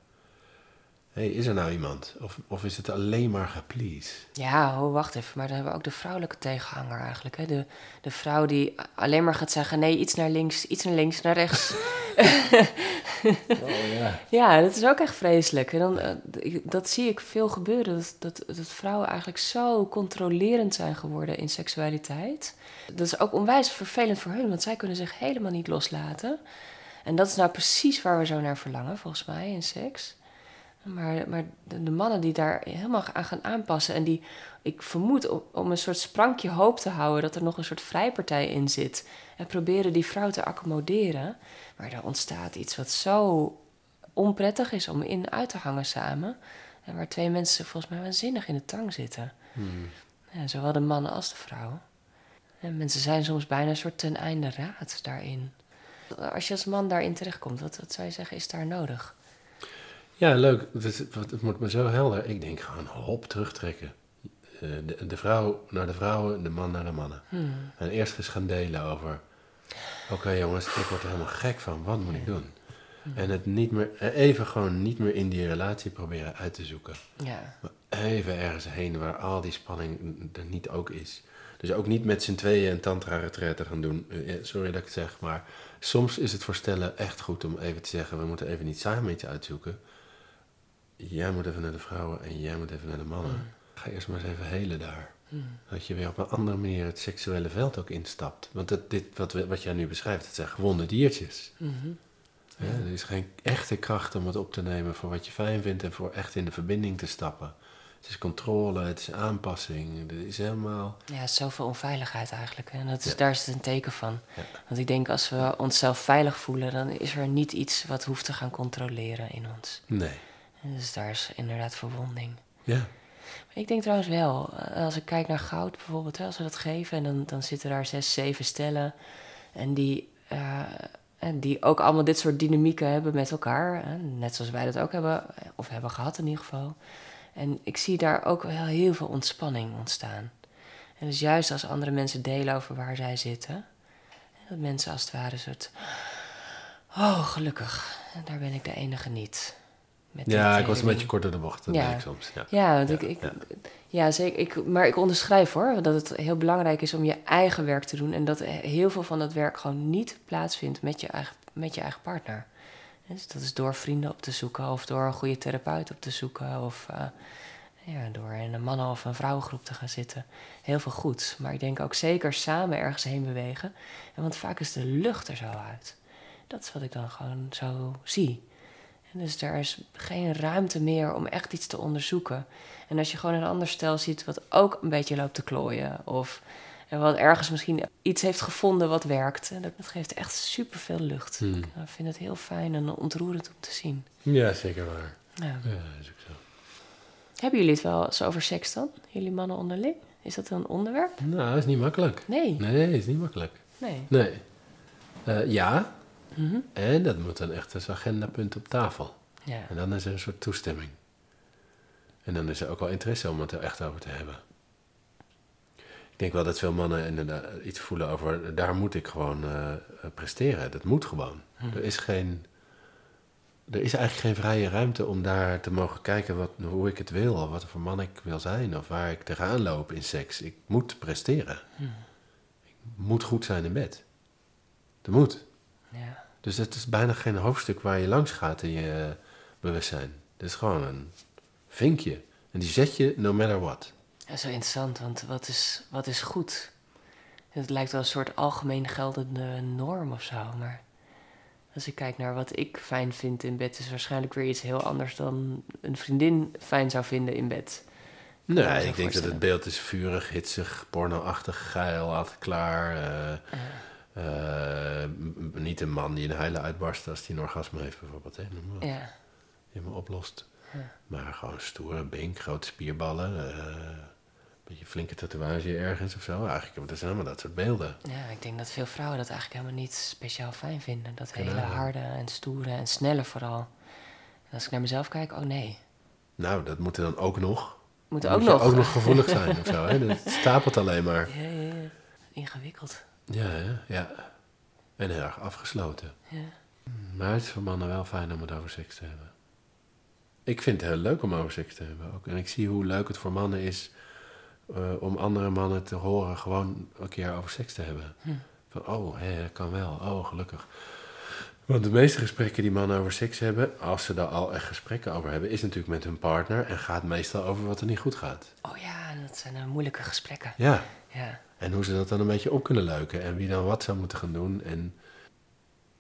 hey, is er nou iemand? Of, of is het alleen maar geplease? Ja, oh, wacht even. Maar dan hebben we ook de vrouwelijke tegenhanger eigenlijk. Hè? De, de vrouw die alleen maar gaat zeggen: nee, iets naar links, iets naar links, naar rechts. Oh ja. ja, dat is ook echt vreselijk. En dan, eh, dat zie ik veel gebeuren. Dat, dat, dat vrouwen eigenlijk zo controlerend zijn geworden in seksualiteit. Dat is ook onwijs vervelend voor hun, want zij kunnen zich helemaal niet loslaten. En dat is nou precies waar we zo naar verlangen, volgens mij, in seks. Maar, maar de, de mannen die daar helemaal aan gaan aanpassen en die, ik vermoed, om, om een soort sprankje hoop te houden dat er nog een soort vrijpartij in zit. En proberen die vrouw te accommoderen. Maar daar ontstaat iets wat zo onprettig is om in uit te hangen samen. En waar twee mensen volgens mij waanzinnig in de tang zitten. Hmm. Ja, zowel de mannen als de vrouw. En mensen zijn soms bijna een soort ten einde raad daarin. Als je als man daarin terechtkomt, wat, wat zou je zeggen is daar nodig? Ja, leuk. Het, wordt me zo helder. Ik denk gewoon hop terugtrekken. Eh, De, de vrouw naar de vrouwen, de man naar de mannen. Hmm. En eerst eens gaan delen over... Oké jongens, ik word er helemaal gek van. Wat moet ik doen? En het niet meer, eh, even gewoon niet meer in die relatie proberen uit te zoeken. Ja, Maar even ergens heen waar al die spanning er niet ook is. Dus ook niet met z'n tweeën een tantra-retraite gaan doen. Eh, Sorry dat ik het zeg, maar soms is het voor stellen echt goed om even te zeggen... we moeten even niet samen iets uitzoeken. Jij moet even naar de vrouwen en jij moet even naar de mannen. Ga eerst maar eens even helen daar. Dat je weer op een andere manier het seksuele veld ook instapt. Want het, dit, wat, wat jij nu beschrijft, het zijn gewonde diertjes. Mhm. Ja, er is geen echte kracht om het op te nemen voor wat je fijn vindt en voor echt in de verbinding te stappen. Het is controle, het is aanpassing, het is helemaal... ja zoveel onveiligheid eigenlijk. En dat is, Ja. daar is het een teken van. Ja. Want ik denk als we onszelf veilig voelen, dan is er niet iets wat hoeft te gaan controleren in ons. Nee. Dus daar is inderdaad verwonding. Ja. Maar ik denk trouwens wel, eh, als ik kijk naar goud bijvoorbeeld, hè, als we dat geven, en dan, dan zitten daar zes, zeven stellen. En die, eh, en die ook allemaal dit soort dynamieken hebben met elkaar. Hè, net zoals wij dat ook hebben, of hebben gehad in ieder geval. En ik zie daar ook wel heel veel ontspanning ontstaan. En dus juist als andere mensen delen over waar zij zitten, dat mensen als het ware een soort. Oh, gelukkig, daar ben ik de enige niet. Met Ja, ik was een beetje kort door de bocht, Ja. soms. Ja. Ja, want Ja, ik, ik, ja. ja. zeker. Ik, maar ik onderschrijf hoor dat het heel belangrijk is om je eigen werk te doen. En dat heel veel van dat werk gewoon niet plaatsvindt met je eigen, met je eigen partner. Dus dat is door vrienden op te zoeken of door een goede therapeut op te zoeken. Of eh, ja, door in een mannen- of een vrouwengroep te gaan zitten. Heel veel goeds. Maar ik denk ook zeker samen ergens heen bewegen. En want vaak is de lucht er zo uit. Dat is wat ik dan gewoon zo zie. En dus er is geen ruimte meer om echt iets te onderzoeken. En als je gewoon een ander stel ziet wat ook een beetje loopt te klooien. Of en wat ergens misschien iets heeft gevonden wat werkt. En dat, geeft echt superveel lucht. Hmm. Ik eh, vind het heel fijn en ontroerend om te zien. ja, zeker waar. Ja. Is ook zo. Hebben jullie het wel eens over seks dan? Jullie mannen onderling? Is dat een onderwerp? Nou, dat is niet makkelijk. Nee. Nee, dat is niet makkelijk. Nee. Nee. Eh, ja, Mhm. en dat moet dan echt als agendapunt op tafel. Ja. En dan is er een soort toestemming. En dan is er ook wel interesse om het er echt over te hebben. Ik denk wel dat veel mannen inderdaad iets voelen over, daar moet ik gewoon eh, presteren. Dat moet gewoon. Er is geen, er is eigenlijk geen vrije ruimte om daar te mogen kijken wat, hoe ik het wil, of wat voor man ik wil zijn, of waar ik tegenaan loop in seks. Ik moet presteren. Ik moet goed zijn in bed. Dat moet. ja. Dus het is bijna geen hoofdstuk waar je langs gaat in je bewustzijn. Het is gewoon een vinkje. En die zet je no matter what. Ja, zo interessant, want wat is, wat is goed? Het lijkt wel een soort algemeen geldende norm of zo, maar als ik kijk naar wat ik fijn vind in bed, is waarschijnlijk weer iets heel anders dan een vriendin fijn zou vinden in bed. Nee, ik denk dat het beeld is vurig, hitsig, pornoachtig, geil, altijd klaar. eh, eh, m- niet een man die een heile uitbarst als hij een orgasme heeft bijvoorbeeld. Hè? Noem maar. Ja, Helemaal oplost. Ja. Maar gewoon stoere bink, grote spierballen. eh, een beetje flinke tatoeage ergens of zo. Eigenlijk, dat zijn allemaal dat soort beelden. ja, ik denk dat veel vrouwen dat eigenlijk helemaal niet speciaal fijn vinden. Dat hele harde en stoere en snelle vooral. En als ik naar mezelf kijk, oh nee. Nou, dat moet er dan ook nog. Moet ook moet nog. ook nog gevoelig zijn of zo. Hè? Dat stapelt alleen maar. Ja, ja, ja. Ingewikkeld. Ja, hè? ja. En heel erg afgesloten. Ja. Maar het is voor mannen wel fijn om het over seks te hebben. Ik vind het heel leuk om over seks te hebben ook. En ik zie hoe leuk het voor mannen is eh, om andere mannen te horen gewoon een keer over seks te hebben. Hm. Van, oh, hè, dat kan wel. Oh, gelukkig. Want de meeste gesprekken die mannen over seks hebben, als ze daar al echt gesprekken over hebben, is natuurlijk met hun partner en gaat meestal over wat er niet goed gaat. Oh ja, dat zijn eh, moeilijke gesprekken. Ja, Ja. En hoe ze dat dan een beetje op kunnen leuken. En wie dan wat zou moeten gaan doen. En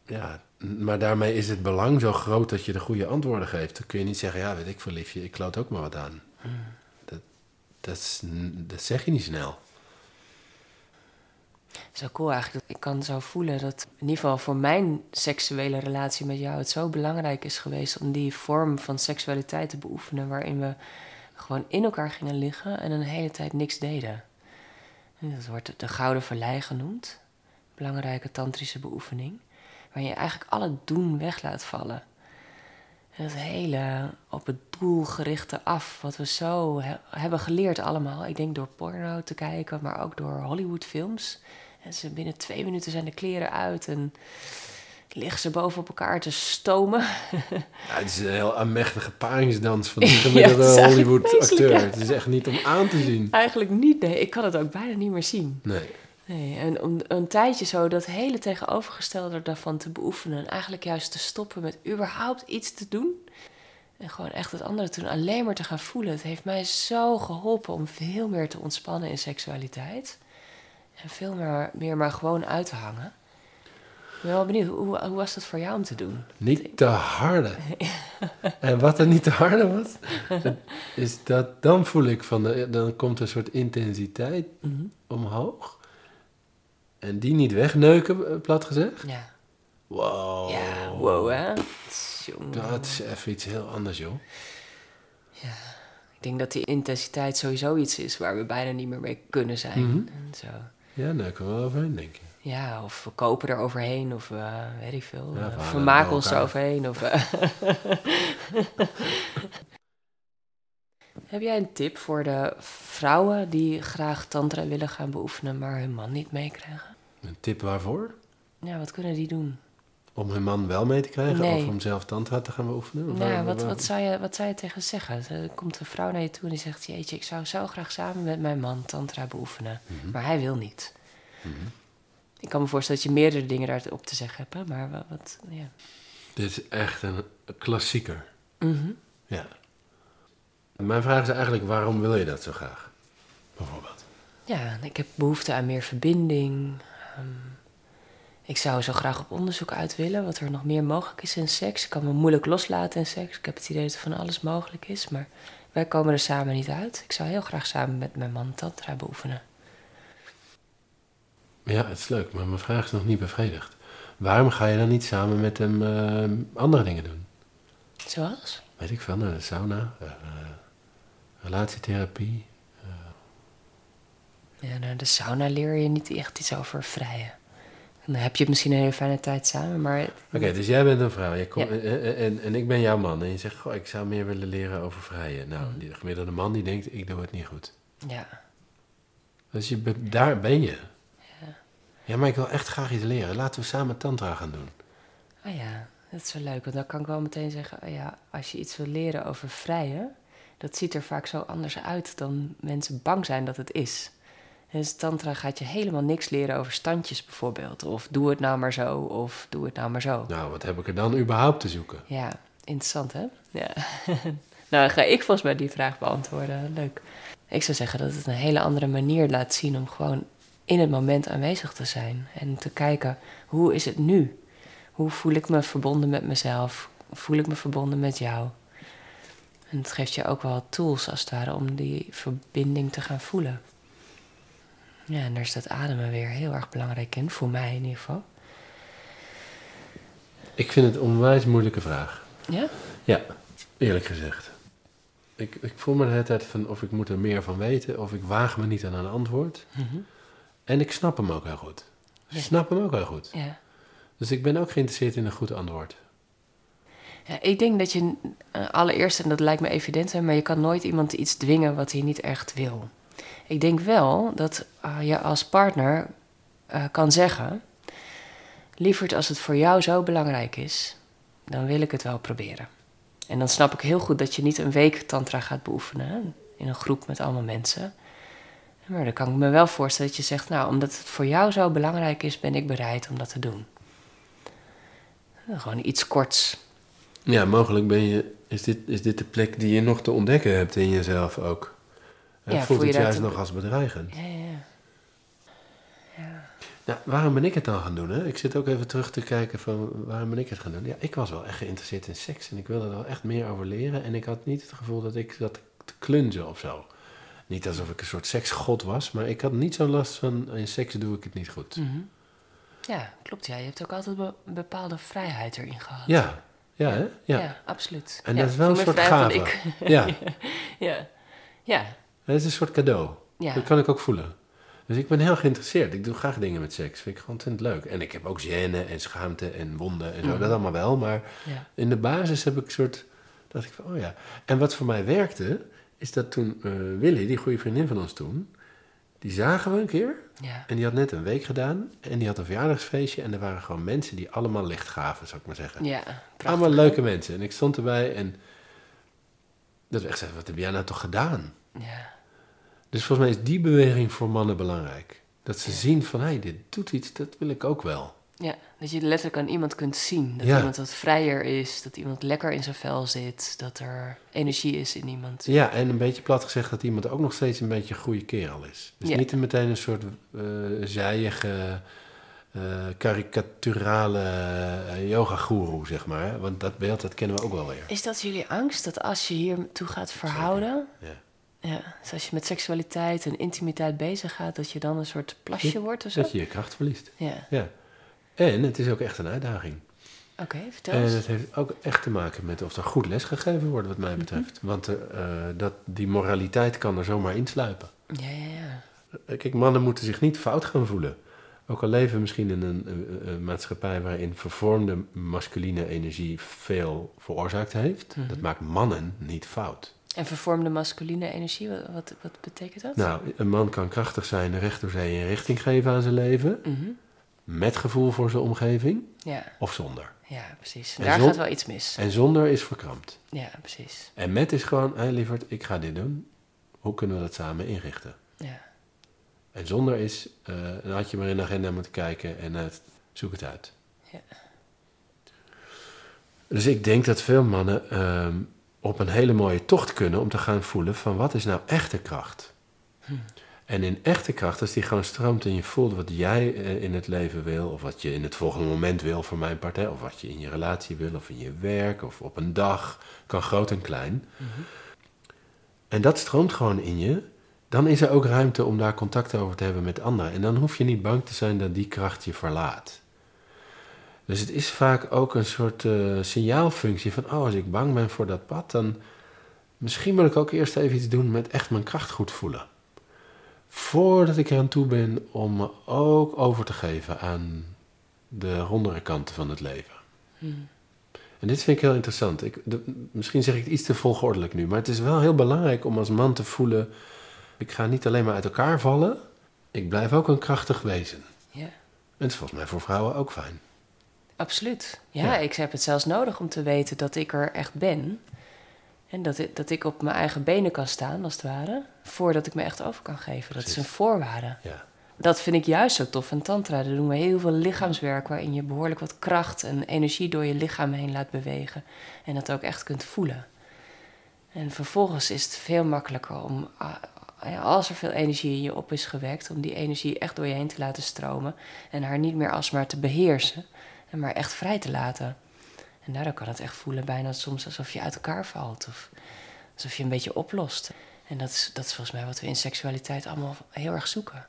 Ja, maar daarmee is het belang zo groot dat je de goede antwoorden geeft. Dan kun je niet zeggen, ja, weet ik veel liefje, ik kloot ook maar wat aan. Dat, dat, is- dat zeg je niet snel. Zo cool eigenlijk. Ik kan zo voelen dat in ieder geval voor mijn seksuele relatie met jou het zo belangrijk is geweest om die vorm van seksualiteit te beoefenen waarin we gewoon in elkaar gingen liggen en een hele tijd niks deden. Dat wordt de gouden vallei genoemd. Belangrijke tantrische beoefening. Waarin je eigenlijk al het doen weg laat vallen. En dat hele op het doel gerichte af, wat we zo he- hebben geleerd allemaal. Ik denk door porno te kijken, maar ook door Hollywoodfilms. En ze binnen twee minuten zijn de kleren uit en liggen ze boven op elkaar te stomen. Ja, het is een heel aanmächtige paringsdans van de Ja, het gemiddelde eigenlijk Hollywood-acteur. ja. Het is echt niet om aan te zien. Eigenlijk niet, nee. Ik kan het ook bijna niet meer zien. Nee. Nee, en om een tijdje zo dat hele tegenovergestelde daarvan te beoefenen. En eigenlijk juist te stoppen met überhaupt iets te doen. En gewoon echt het andere te doen. Alleen maar te gaan voelen. Het heeft mij zo geholpen om veel meer te ontspannen in seksualiteit. En veel meer, meer maar gewoon uit te hangen. Ik ben wel benieuwd, hoe, hoe was dat voor jou om te doen? Niet te harde. En wat er niet te harde was, dat is dat dan voel ik van, de, dan komt een soort intensiteit omhoog. En die niet wegneuken, eh, plat gezegd. Ja, Wow. ja wow hè. Dat is even iets heel anders, joh. Ik denk dat die intensiteit sowieso iets is waar we bijna niet meer mee kunnen zijn. Mhm. En zo. Ja, daar kunnen we wel overheen, denk ik. Ja, of we kopen er overheen, of weet ik veel, Ja, eh, we bij ons er overheen. Of, eh. Heb jij een tip voor de vrouwen die graag tantra willen gaan beoefenen, maar hun man niet meekrijgen? Een tip waarvoor? Ja, wat kunnen die doen? Om hun man wel mee te krijgen Nee. of om zelf tantra te gaan beoefenen? Nou, waar- wat, waar- wat, zou je, wat zou je tegen ze zeggen? Er komt een vrouw naar je toe en die zegt... Jeetje, ik zou zo graag samen met mijn man tantra beoefenen. Mhm. Maar hij wil niet. Ik kan me voorstellen dat je meerdere dingen daarop te zeggen hebt. hè, Maar wat... wat ja. Dit is echt een klassieker. Mhm. Ja. Mijn vraag is eigenlijk, waarom wil je dat zo graag? Bijvoorbeeld. Ja, ik heb behoefte aan meer verbinding. Ehm, ik zou zo graag op onderzoek uit willen wat er nog meer mogelijk is in seks. Ik kan me moeilijk loslaten in seks. Ik heb het idee dat er van alles mogelijk is, maar wij komen er samen niet uit. Ik zou heel graag samen met mijn man tantra beoefenen. Ja, het is leuk, maar mijn vraag is nog niet bevredigd. Waarom ga je dan niet samen met hem eh, andere dingen doen? Zoals? Weet ik veel, naar de sauna, eh, eh, relatietherapie. Ja, nou, de sauna leer je niet echt iets over vrijen. Dan heb je misschien een hele fijne tijd samen, maar... Oké, dus jij bent een vrouw je komt, Ja. en, en, en ik ben jouw man. En je zegt, goh, ik zou meer willen leren over vrijen. Nou, Mhm. die gemiddelde man die denkt, ik doe het niet goed. Ja, Dus je, daar ben je. Ja, maar ik wil echt graag iets leren. Laten we samen tantra gaan doen. Ah ja, dat is wel leuk. Want dan kan ik wel meteen zeggen, oh ja, als je iets wil leren over vrijen, dat ziet er vaak zo anders uit dan mensen bang zijn dat het is. Dus tantra gaat je helemaal niks leren over standjes bijvoorbeeld. Of doe het nou maar zo, of doe het nou maar zo. Nou, wat heb ik er dan überhaupt te zoeken? Ja, interessant hè? Ja. nou, dan ga ik volgens mij die vraag beantwoorden. Leuk. Ik zou zeggen dat het een hele andere manier laat zien om gewoon in het moment aanwezig te zijn. En te kijken, hoe is het nu? Hoe voel ik me verbonden met mezelf? Voel ik me verbonden met jou? En het geeft je ook wel tools als het ware om die verbinding te gaan voelen. Ja, en daar is dat ademen weer heel erg belangrijk in, voor mij in ieder geval. Ik vind het een onwijs moeilijke vraag. Ja? Ja, eerlijk gezegd. Ik, ik voel me de hele tijd van of ik moet er meer van weten, of ik waag me niet aan een antwoord. Mhm. En ik snap hem ook heel goed. Ik snap hem ook heel goed. Ja. Dus ik ben ook geïnteresseerd in een goed antwoord. Ja, ik denk dat je eh, allereerst, en dat lijkt me evident, hè, maar je kan nooit iemand iets dwingen wat hij niet echt wil. Ik denk wel dat eh, je als partner eh, kan zeggen: Lieverd, als het voor jou zo belangrijk is, dan wil ik het wel proberen. En dan snap ik heel goed dat je niet een week Tantra gaat beoefenen hè, in een groep met allemaal mensen. Maar dan kan ik me wel voorstellen dat je zegt: Nou, omdat het voor jou zo belangrijk is, ben ik bereid om dat te doen. Gewoon iets korts. Ja, mogelijk ben je, is, dit, is dit de plek die je nog te ontdekken hebt in jezelf ook. En Ja, voelt voel je het juist te- nog als bedreigend. Ja, ja, ja. Nou, waarom ben ik het dan gaan doen? Hè? Ik zit ook even terug te kijken van waarom ben ik het gaan doen. Ja, ik was wel echt geïnteresseerd in seks en ik wilde er wel echt meer over leren. En ik had niet het gevoel dat ik zat te klunzen of zo. Niet alsof ik een soort seksgod was, maar ik had niet zo last van in seks doe ik het niet goed. Mhm. Ja, klopt. Ja. Je hebt ook altijd be- een bepaalde vrijheid erin gehad. Ja, ja, hè? ja. Ja. absoluut. En Ja, dat is wel een soort gave. ik. Ja, ja. Ja. het is een soort cadeau. Ja. Dat kan ik ook voelen. Dus ik ben heel geïnteresseerd. Ik doe graag dingen met seks. Vind ik gewoon ontzettend leuk. En ik heb ook gêne en schaamte en wonden en zo. Mhm. Dat allemaal wel. Maar in de basis heb ik een soort... dacht ik van, oh ja. En wat voor mij werkte, is dat toen eh, Willy, die goede vriendin van ons toen... die zagen we een keer. Ja. En die had net een week gedaan. En die had een verjaardagsfeestje. En er waren gewoon mensen die allemaal licht gaven, zou ik maar zeggen. Ja. prachtig. allemaal leuke mensen. En ik stond erbij en... Dat we echt zeiden, wat heb jij nou toch gedaan? Ja. Dus volgens mij is die beweging voor mannen belangrijk. Dat ze Ja. zien van, hé, hey, dit doet iets, dat wil ik ook wel. Ja. Dat je letterlijk aan iemand kunt zien. Dat Ja. iemand wat vrijer is. Dat iemand lekker in zijn vel zit. Dat er energie is in iemand. Ja, en een beetje plat gezegd dat iemand ook nog steeds een beetje een goede kerel is. Dus Ja. niet meteen een soort eh zijige, eh karikaturale eh, yoga-goeroe, zeg maar. Want dat beeld, dat kennen we ook wel weer. Is dat jullie angst dat als je hier toe gaat verhouden... Ja. Ja, dus als je met seksualiteit en intimiteit bezig gaat... dat je dan een soort plasje wordt of zo? Dat je je kracht verliest. Ja, Ja. En het is ook echt een uitdaging. oké, vertel En eens. het heeft ook echt te maken met of er goed les gegeven wordt, wat Mhm. mij betreft. Want eh, dat, die moraliteit kan er zomaar insluipen. Ja, ja, ja. Eh, Kijk, mannen moeten zich niet fout gaan voelen. Ook al leven we misschien in een, eh, maatschappij waarin vervormde masculine energie veel veroorzaakt heeft. Mhm. Dat maakt mannen niet fout. En vervormde masculine energie, wat, wat, wat betekent dat? Nou, een man kan krachtig zijn, recht door zee en richting geven aan zijn leven. Mhm. Met gevoel voor zijn omgeving Ja, of zonder. ja, precies. En Daar zon- gaat wel iets mis. En zonder is verkrampt. Ja, precies. En met is gewoon, hé lieverd, ik ga dit doen. Hoe kunnen we dat samen inrichten? Ja, En zonder is, eh, dan had je maar in de agenda moeten kijken en eh, zoek het uit. Ja. Dus ik denk dat veel mannen ehm, op een hele mooie tocht kunnen om te gaan voelen van wat is nou echte kracht? Hm. En in echte kracht, als die gewoon stroomt en je voelt wat jij eh, in het leven wil, of wat je in het volgende moment wil voor mijn partij, of wat je in je relatie wil, of in je werk, of op een dag, kan groot en klein. Mhm. En dat stroomt gewoon in je, dan is er ook ruimte om daar contact over te hebben met anderen. En dan hoef je niet bang te zijn dat die kracht je verlaat. Dus het is vaak ook een soort eh, signaalfunctie van, oh, als ik bang ben voor dat pad, dan misschien moet ik ook eerst even iets doen met echt mijn kracht goed voelen. Voordat ik eraan toe ben om me ook over te geven aan de rondere kanten van het leven. Hm. En dit vind ik heel interessant. Ik, de- misschien zeg ik het iets te volgordelijk nu, maar het is wel heel belangrijk om als man te voelen: ik ga niet alleen maar uit elkaar vallen, ik blijf ook een krachtig wezen. ja. En het is volgens mij voor vrouwen ook fijn. Absoluut. Ja, Ja. ik heb het zelfs nodig om te weten dat ik er echt ben. En dat ik, dat ik op mijn eigen benen kan staan, als het ware. Voordat ik me echt over kan geven. Dat is een voorwaarde. Ja. Dat vind ik juist zo tof aan Tantra. Daar doen we heel veel lichaamswerk waarin je behoorlijk wat kracht en energie door je lichaam heen laat bewegen. En dat ook echt kunt voelen. En vervolgens is het veel makkelijker om, als er veel energie in je op is gewekt, om die energie echt door je heen te laten stromen. En haar niet meer alsmaar te beheersen, en maar echt vrij te laten. En daardoor kan het echt voelen bijna soms alsof je uit elkaar valt. Of alsof je een beetje oplost. En dat is, dat is volgens mij wat we in seksualiteit allemaal heel erg zoeken.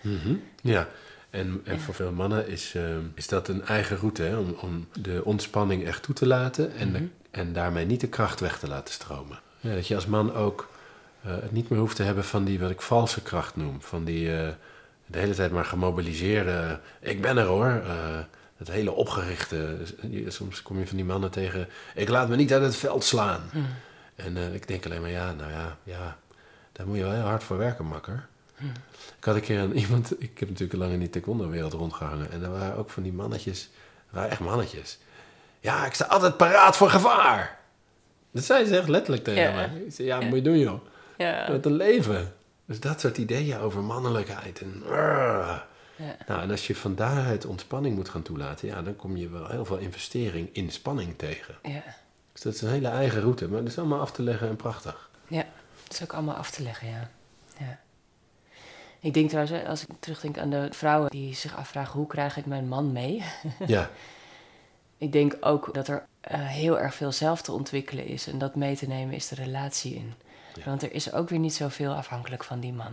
Mhm. Ja, en, en voor veel mannen is, eh, is dat een eigen route hè, om, om de ontspanning echt toe te laten en, de- Mhm. en daarmee niet de kracht weg te laten stromen. Ja, dat je als man ook eh, het niet meer hoeft te hebben van die wat ik valse kracht noem. Van die eh, de hele tijd maar gemobiliseerde, ik ben er hoor. Eh, het hele opgerichte. Je- Soms kom je van die mannen tegen, ik laat me niet uit het veld slaan. Hm. En eh, ik denk alleen maar, ja, nou ja, ja, daar moet je wel heel hard voor werken, makker. Hm. Ik had een keer een, iemand, ik heb natuurlijk lang in die taekwondo-wereld rondgehangen. En er waren ook van die mannetjes, waren echt mannetjes. Ja, ik sta altijd paraat voor gevaar. Dat zei ze echt letterlijk tegen Ja. mij. Ik zei, ja, moet je doen joh? Ja. Met een leven. Dus dat soort ideeën over mannelijkheid en... ah. Ja. Nou, en als je van daaruit ontspanning moet gaan toelaten, ja, dan kom je wel heel veel investering in spanning tegen. ja. Dus dat is een hele eigen route, maar dat is allemaal af te leggen en prachtig. Ja, dat is ook allemaal af te leggen, ja. ja. Ik denk trouwens, als ik terugdenk aan de vrouwen die zich afvragen hoe krijg ik mijn man mee. Ja, ik denk ook dat er eh, heel erg veel zelf te ontwikkelen is. En dat mee te nemen is de relatie in. Ja. Want er is ook weer niet zoveel afhankelijk van die man.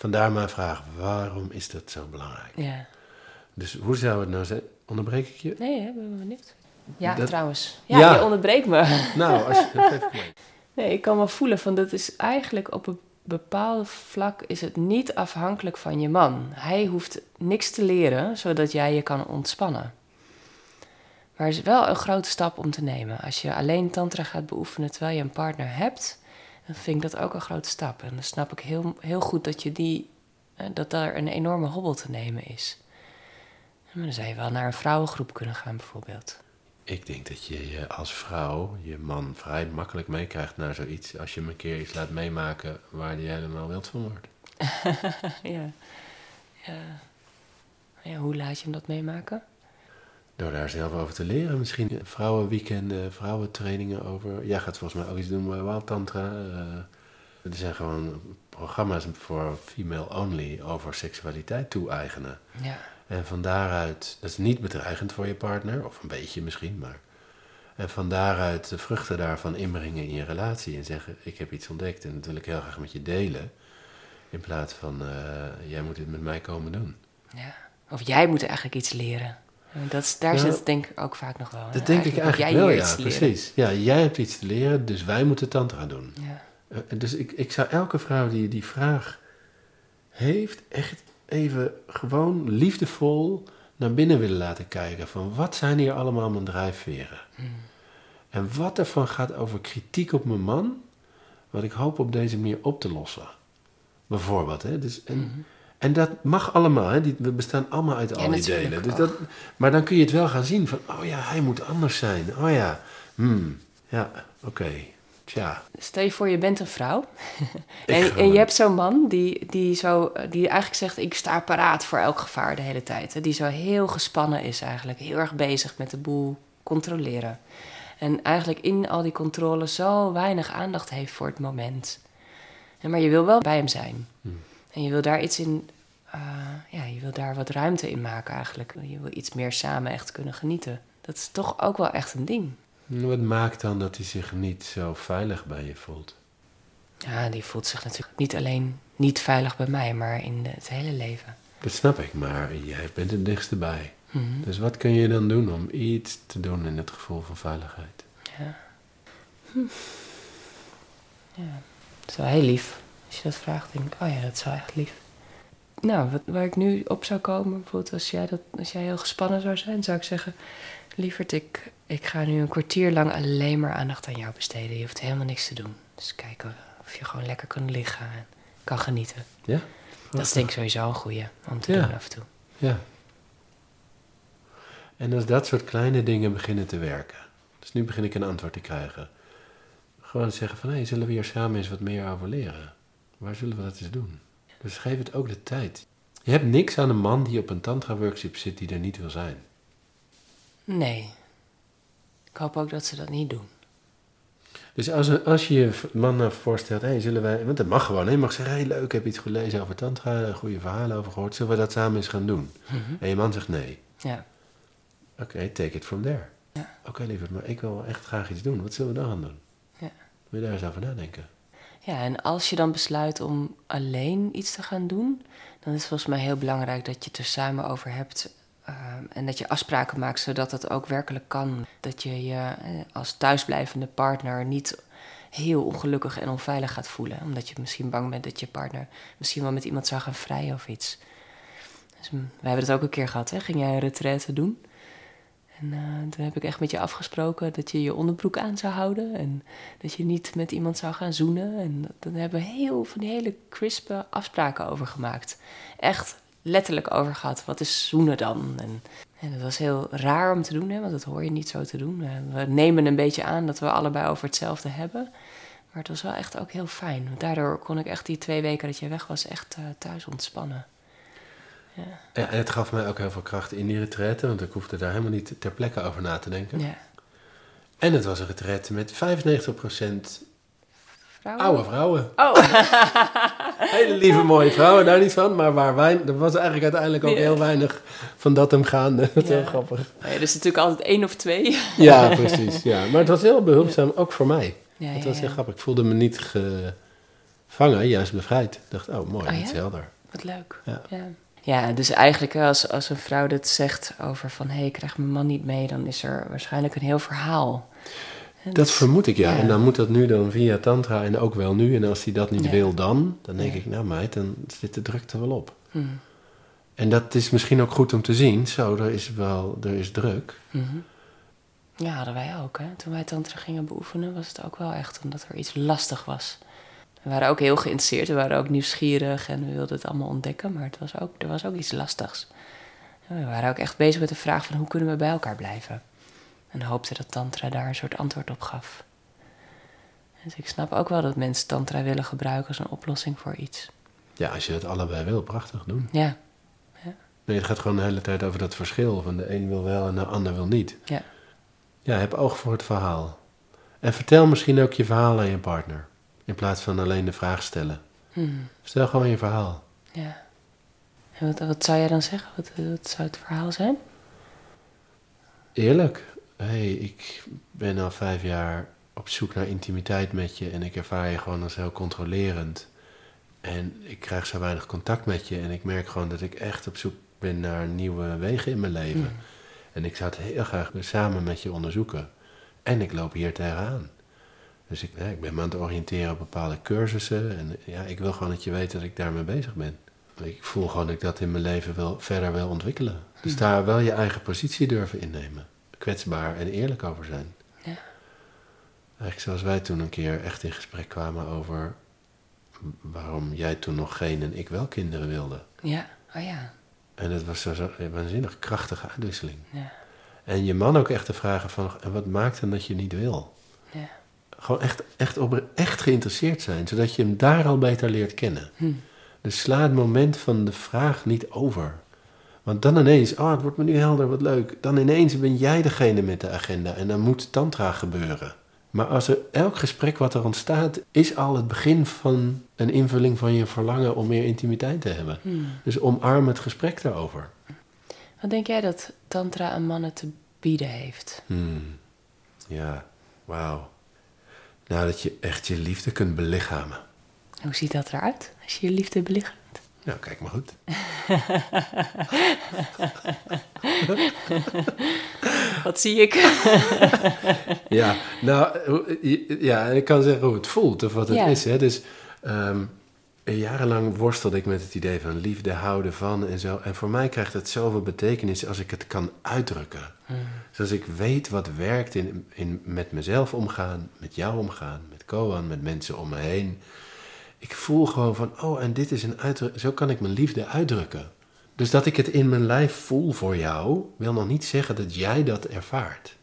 Vandaar mijn vraag, waarom is dat zo belangrijk? Ja. Dus hoe zou het nou zijn? Onderbreek ik je? Nee, hè, ben benieuwd. Ja, Dat- trouwens. Ja, Ja. je onderbreekt me. Nou, als je, mee. Nee, ik kan wel voelen van dat is eigenlijk op een bepaald vlak is het niet afhankelijk van je man. Hij hoeft niks te leren zodat jij je kan ontspannen. Maar het is wel een grote stap om te nemen. Als je alleen tantra gaat beoefenen terwijl je een partner hebt, dan vind ik dat ook een grote stap. En dan snap ik heel, heel goed dat je die, eh, dat daar een enorme hobbel te nemen is. Maar dan zou je wel naar een vrouwengroep kunnen gaan bijvoorbeeld. Ik denk dat je je als vrouw je man vrij makkelijk meekrijgt naar zoiets... als je hem een keer iets laat meemaken waar hij helemaal wild van wordt. ja. ja. Ja, hoe laat je hem dat meemaken? Door daar zelf over te leren. Misschien vrouwenweekenden, vrouwentrainingen over. Jij gaat volgens mij ook iets doen bij Wild Tantra. Eh, er zijn gewoon programma's voor female only over seksualiteit toe-eigenen. Ja. En van daaruit, dat is niet bedreigend voor je partner, of een beetje misschien, maar. En van daaruit de vruchten daarvan inbrengen in je relatie en zeggen: Ik heb iets ontdekt en dat wil ik heel graag met je delen. In plaats van: eh, Jij moet dit met mij komen doen. ja. Of jij moet eigenlijk iets leren. Dat is, daar zit het denk ik ook vaak nog wel. hè? Dat denk ik eigenlijk jij wel, ja, precies. Ja, jij hebt iets te leren, dus wij moeten tantra doen. Ja. Eh, dus ik, ik zou elke vrouw die die vraag heeft, echt even gewoon liefdevol naar binnen willen laten kijken. Van wat zijn hier allemaal mijn drijfveren? Hmm. En wat ervan gaat over kritiek op mijn man, wat ik hoop op deze manier op te lossen. Bijvoorbeeld. Hè? Dus, en, Mhm. En dat mag allemaal, hè? Die, we bestaan allemaal uit Ja, al die delen. Dus dat, maar dan kun je het wel gaan zien van, oh ja, hij moet anders zijn. Oh ja, hmm, ja, oké, tja. Stel je voor, je bent een vrouw. En, en je hebt zo'n man die, die, zo, die eigenlijk zegt: Ik sta paraat voor elk gevaar de hele tijd. hè. Die zo heel gespannen is, eigenlijk. Heel erg bezig met de boel controleren. En eigenlijk in al die controle zo weinig aandacht heeft voor het moment. En maar je wil wel bij hem zijn. Hmm. En je wil daar iets in. eh, ja, je wil daar wat ruimte in maken eigenlijk. Je wil iets meer samen echt kunnen genieten. Dat is toch ook wel echt een ding. Wat maakt dan dat hij zich niet zo veilig bij je voelt? Ja, die voelt zich natuurlijk niet alleen niet veilig bij mij, maar in het hele leven. Dat snap ik, maar jij bent het dichtst bij. Mhm. Dus wat kun je dan doen om iets te doen in het gevoel van veiligheid? Ja. Hm. Ja, dat is wel heel lief. Als je dat vraagt, denk ik, oh ja, dat is wel echt lief. Nou, wat, waar ik nu op zou komen, bijvoorbeeld als jij, dat, als jij heel gespannen zou zijn, zou ik zeggen... Lieverd, ik, ik ga nu een kwartier lang alleen maar aandacht aan jou besteden. Je hoeft helemaal niks te doen. Dus kijken of je gewoon lekker kan liggen en kan genieten. Ja? Dat is denk ik sowieso een goeie om te Ja. doen af en toe. Ja. En als dat soort kleine dingen beginnen te werken. Dus nu begin ik een antwoord te krijgen. Gewoon zeggen van, hé, zullen we hier samen eens wat meer over leren? Waar zullen we dat eens doen? Dus geef het ook de tijd. Je hebt niks aan een man die op een tantra-workshop zit die er niet wil zijn. Nee. Ik hoop ook dat ze dat niet doen. Dus als, als je je man nou voorstelt, hé, zullen wij... Want dat mag gewoon, hè? Je mag zeggen, hé, leuk, ik heb iets gelezen over tantra, goede verhalen over gehoord. Zullen we dat samen eens gaan doen? En je man zegt nee. Ja. Oké, take it from there. Ja. Oké, lieverd, maar ik wil echt graag iets doen. Wat zullen we dan gaan doen? Ja. Wil je daar eens over nadenken? Ja, en als je dan besluit om alleen iets te gaan doen, dan is het volgens mij heel belangrijk dat je het er samen over hebt. ehm, en dat je afspraken maakt zodat het ook werkelijk kan. Dat je je eh, als thuisblijvende partner niet heel ongelukkig en onveilig gaat voelen. Omdat je misschien bang bent dat je partner misschien wel met iemand zou gaan vrijen of iets. Dus, mm, we hebben het ook een keer gehad, hè? Ging jij een retraite doen? En eh, toen heb ik echt met je afgesproken dat je je onderbroek aan zou houden. En dat je niet met iemand zou gaan zoenen. En daar hebben we heel, van die hele crispe afspraken over gemaakt. Echt letterlijk over gehad. Wat is zoenen dan? En, en dat was heel raar om te doen, hè, want dat hoor je niet zo te doen. Eh, We nemen een beetje aan dat we allebei over hetzelfde hebben. Maar het was wel echt ook heel fijn. Daardoor kon ik echt die twee weken dat je weg was echt eh, thuis ontspannen. Ja. Ja, en het gaf mij ook heel veel kracht in die retraite, want ik hoefde daar helemaal niet ter plekke over na te denken. ja. En het was een retraite met 95% vrouwen? Oude vrouwen. Oh, Hele lieve mooie vrouwen, daar niet van. Maar waar wijn, er was eigenlijk uiteindelijk ook Ja. heel weinig van dat hem gaande. Dat is Ja. heel grappig. nee, er is natuurlijk altijd één of twee. Ja, precies. Ja. Maar het was heel behulpzaam, ook voor mij. Ja, Het ja, was heel ja. grappig. Ik voelde me niet gevangen, juist bevrijd. Ik dacht, oh mooi, Oh, iets ja? helder. Wat leuk. Ja. Ja. dus eigenlijk als, als een vrouw dit zegt over van... hé, hey, ik krijg mijn man niet mee, dan is er waarschijnlijk een heel verhaal. En Dat vermoed ik, ja. ja. En dan moet dat nu dan via tantra en ook wel nu. En als hij dat niet Ja. wil dan, dan denk Ja. ik, nou meid, dan zit de drukte wel op. Mhm. En dat is misschien ook goed om te zien. Zo, er is wel, er is druk. Mhm. Ja, hadden wij ook. Hè? Toen wij tantra gingen beoefenen, was het ook wel echt omdat er iets lastig was. We waren ook heel geïnteresseerd, we waren ook nieuwsgierig en we wilden het allemaal ontdekken, maar het was ook, er was ook iets lastigs. En we waren ook echt bezig met de vraag van hoe kunnen we bij elkaar blijven? En hoopten dat tantra daar een soort antwoord op gaf. Dus ik snap ook wel dat mensen tantra willen gebruiken als een oplossing voor iets. Ja, als je het allebei wil, prachtig doen. Ja, Nee, het gaat gewoon de hele tijd over dat verschil. Van de een wil wel en de ander wil niet. ja, Ja, heb oog voor het verhaal. En vertel misschien ook je verhaal aan je partner. In plaats van alleen de vraag stellen. Hmm, Stel gewoon je verhaal. ja. En wat, wat zou jij dan zeggen? Wat, wat zou het verhaal zijn? Eerlijk. Hé, hey, ik ben al vijf jaar op zoek naar intimiteit met je. En ik ervaar je gewoon als heel controlerend. En ik krijg zo weinig contact met je. En ik merk gewoon dat ik echt op zoek ben naar nieuwe wegen in mijn leven. Hmm. En ik zou het heel graag samen met je onderzoeken. En ik loop hier tegenaan. Dus ik, ja, ik ben me aan het oriënteren op bepaalde cursussen. En ja, ik wil gewoon dat je weet dat ik daarmee bezig ben. Ik voel gewoon dat ik dat in mijn leven wil, verder wil ontwikkelen. Dus daar wel je eigen positie durven innemen. Kwetsbaar en eerlijk over zijn. Ja. Eigenlijk zoals wij toen een keer echt in gesprek kwamen over waarom jij toen nog geen en ik wel kinderen wilde. Ja, oh ja. En dat was zo, zo een waanzinnig krachtige uitwisseling. Ja, En je man ook echt te vragen van, en wat maakt dan dat je niet wil? ja. Gewoon echt, echt, op, echt geïnteresseerd zijn, zodat je hem daar al beter leert kennen. Hm. Dus sla het moment van de vraag niet over. Want dan ineens, oh het wordt me nu helder, wat leuk. Dan ineens ben jij degene met de agenda en dan moet tantra gebeuren. Maar als er elk gesprek wat er ontstaat, is al het begin van een invulling van je verlangen om meer intimiteit te hebben. Hm. Dus omarm het gesprek daarover. Wat denk jij dat Tantra aan mannen te bieden heeft? Hmm. Ja, wauw. Nou, dat je echt je liefde kunt belichamen. Hoe ziet dat eruit als je je liefde belichaamt? Nou, kijk maar goed. Wat zie ik? Ja, nou, ja, ik kan zeggen hoe het voelt of wat het Ja. is. Hè. Dus ehm, jarenlang worstelde ik met het idee van liefde, houden van en zo. En voor mij krijgt het zoveel betekenis als ik het kan uitdrukken. Dus als ik weet wat werkt in, in met mezelf omgaan, met jou omgaan, met Koan, met mensen om me heen. Ik voel gewoon van, oh, en dit is een uitdrukking. Zo kan ik mijn liefde uitdrukken. Dus dat ik het in mijn lijf voel voor jou, wil nog niet zeggen dat jij dat ervaart.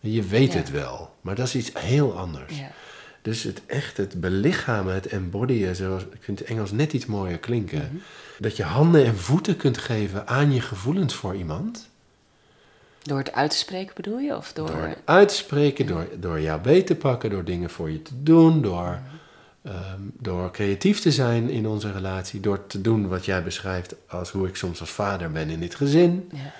Je weet Ja. het wel, maar dat is iets heel anders. Ja. Dus het echt, het belichamen, het embodyen, zoals, ik vind het Engels net iets mooier klinken. Dat je handen en voeten kunt geven aan je gevoelens voor iemand. Door het uit te spreken bedoel je? Of door... Door het uit te spreken, door, door jou beet te pakken, door dingen voor je te doen, door, ehm, door creatief te zijn in onze relatie, door te doen wat jij beschrijft als hoe ik soms als vader ben in dit gezin. Ja.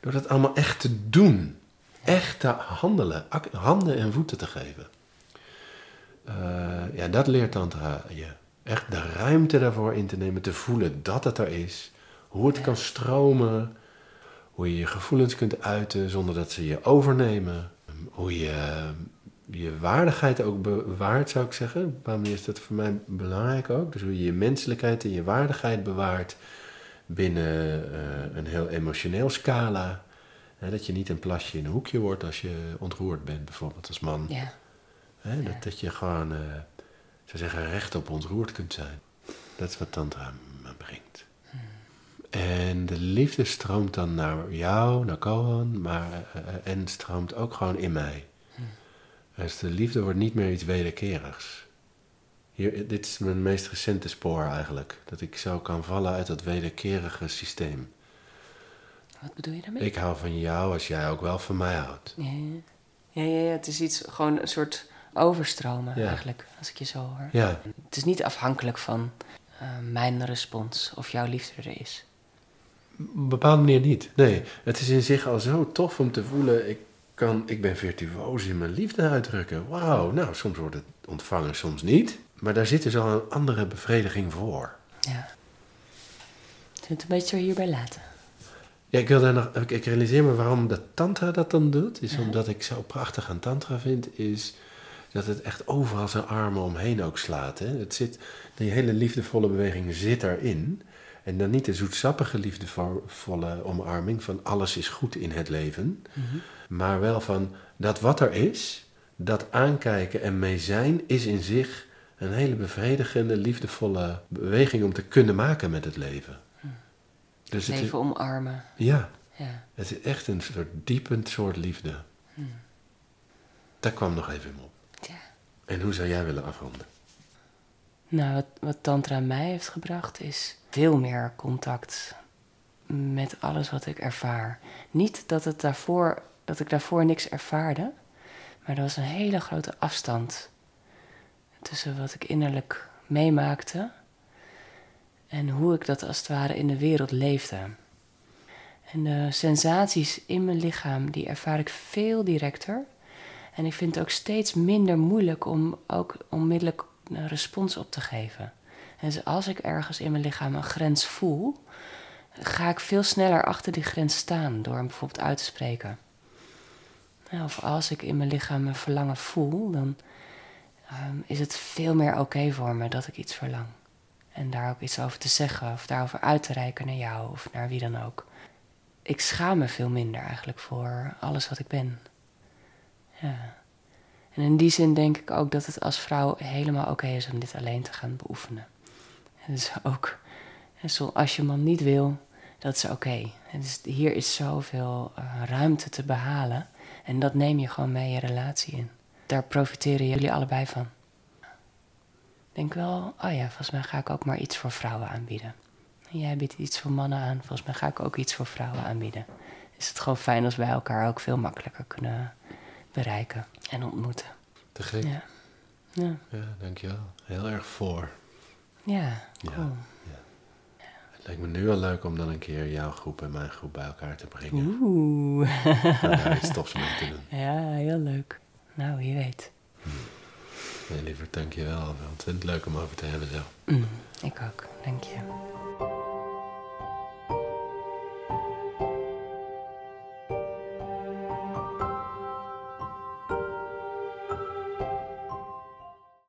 Door dat allemaal echt te doen. Echt te handelen. Handen en voeten te geven. Eh, ja, dat leert tantra je. Echt de ruimte daarvoor in te nemen. Te voelen dat het er is. Hoe het kan stromen. Hoe je je gevoelens kunt uiten zonder dat ze je overnemen. Hoe je je waardigheid ook bewaart, zou ik zeggen. Op een bepaalde manier is dat voor mij belangrijk ook. Dus hoe je je menselijkheid en je waardigheid bewaart binnen eh, een heel emotioneel scala. Hè, dat je niet een plasje in een hoekje wordt als je ontroerd bent, bijvoorbeeld als man. Ja. Hè, dat, dat je gewoon, ik zou zeggen, rechtop ontroerd kunt zijn. Dat is wat Tantra me brengt. En de liefde stroomt dan naar jou, naar Kohan, maar, eh, eh, en stroomt ook gewoon in mij. Dus de liefde wordt niet meer iets wederkerigs. Hier, dit is mijn meest recente spoor eigenlijk. Dat ik zo kan vallen uit dat wederkerige systeem. Wat bedoel je daarmee? Ik hou van jou als jij ook wel van mij houdt. Ja. Ja, ja, ja, het is iets, gewoon een soort overstromen Ja. eigenlijk, als ik je zo hoor. Ja, Het is niet afhankelijk van eh, mijn respons of jouw liefde er is. op een bepaalde manier niet. Nee, het is in zich al zo tof om te voelen... Ik, kan, ik ben virtuoos in mijn liefde uitdrukken. Wauw, nou, soms wordt het ontvangen, soms niet. Maar daar zit dus al een andere bevrediging voor. Ja. Zullen we het een beetje hierbij laten? Ja, ik, wil daar nog, ik- realiseer me waarom de tantra dat dan doet. Is Ja. omdat ik zo prachtig aan tantra vind, is dat het echt overal zijn armen omheen ook slaat. Hè? Het zit, die hele liefdevolle beweging zit erin. En dan niet de zoetsappige liefdevolle omarming van alles is goed in het leven. Maar wel van dat wat er is, dat aankijken en mee zijn, is in zich een hele bevredigende, liefdevolle beweging om te kunnen maken met het leven. Dus het is- Leven omarmen. ja, Ja. het is echt een soort diepend soort liefde. Daar kwam nog even in op. En hoe zou jij willen afronden? Nou, wat, wat Tantra mij heeft gebracht is veel meer contact met alles wat ik ervaar. Niet dat, het daarvoor, dat ik daarvoor niks ervaarde, maar er was een hele grote afstand tussen wat ik innerlijk meemaakte en hoe ik dat als het ware in de wereld leefde. En de sensaties in mijn lichaam, die ervaar ik veel directer. En ik vind het ook steeds minder moeilijk om ook onmiddellijk een respons op te geven. En dus als ik ergens in mijn lichaam een grens voel, ga ik veel sneller achter die grens staan door hem bijvoorbeeld uit te spreken. Ja, of als ik in mijn lichaam een verlangen voel, dan ehm, is het veel meer oké voor me dat ik iets verlang. En daar ook iets over te zeggen of daarover uit te reiken naar jou of naar wie dan ook. Ik schaam me veel minder eigenlijk voor alles wat ik ben. Ja. En in die zin denk ik ook dat het als vrouw helemaal oké is om dit alleen te gaan beoefenen. En dus ook, als je man niet wil, dat is oké. Dus hier is zoveel eh, ruimte te behalen. En dat neem je gewoon mee je relatie in. Daar profiteren jullie allebei van. Denk wel, oh ja, volgens mij ga ik ook maar iets voor vrouwen aanbieden. En jij biedt iets voor mannen aan, volgens mij ga ik ook iets voor vrouwen aanbieden. Is het gewoon fijn als wij elkaar ook veel makkelijker kunnen bereiken en ontmoeten. Te gek. Ja, ja, Ja, dankjewel. Heel erg voor. ja Ja. cool. Het lijkt me nu al leuk om dan een keer jouw groep en mijn groep bij elkaar te brengen. Oeh, En daar iets tofs mee te doen. ja, heel leuk. Nou, wie weet. Nee, liever dankjewel. Ontzettend leuk om over te hebben zo. Mm, ik ook, dank je.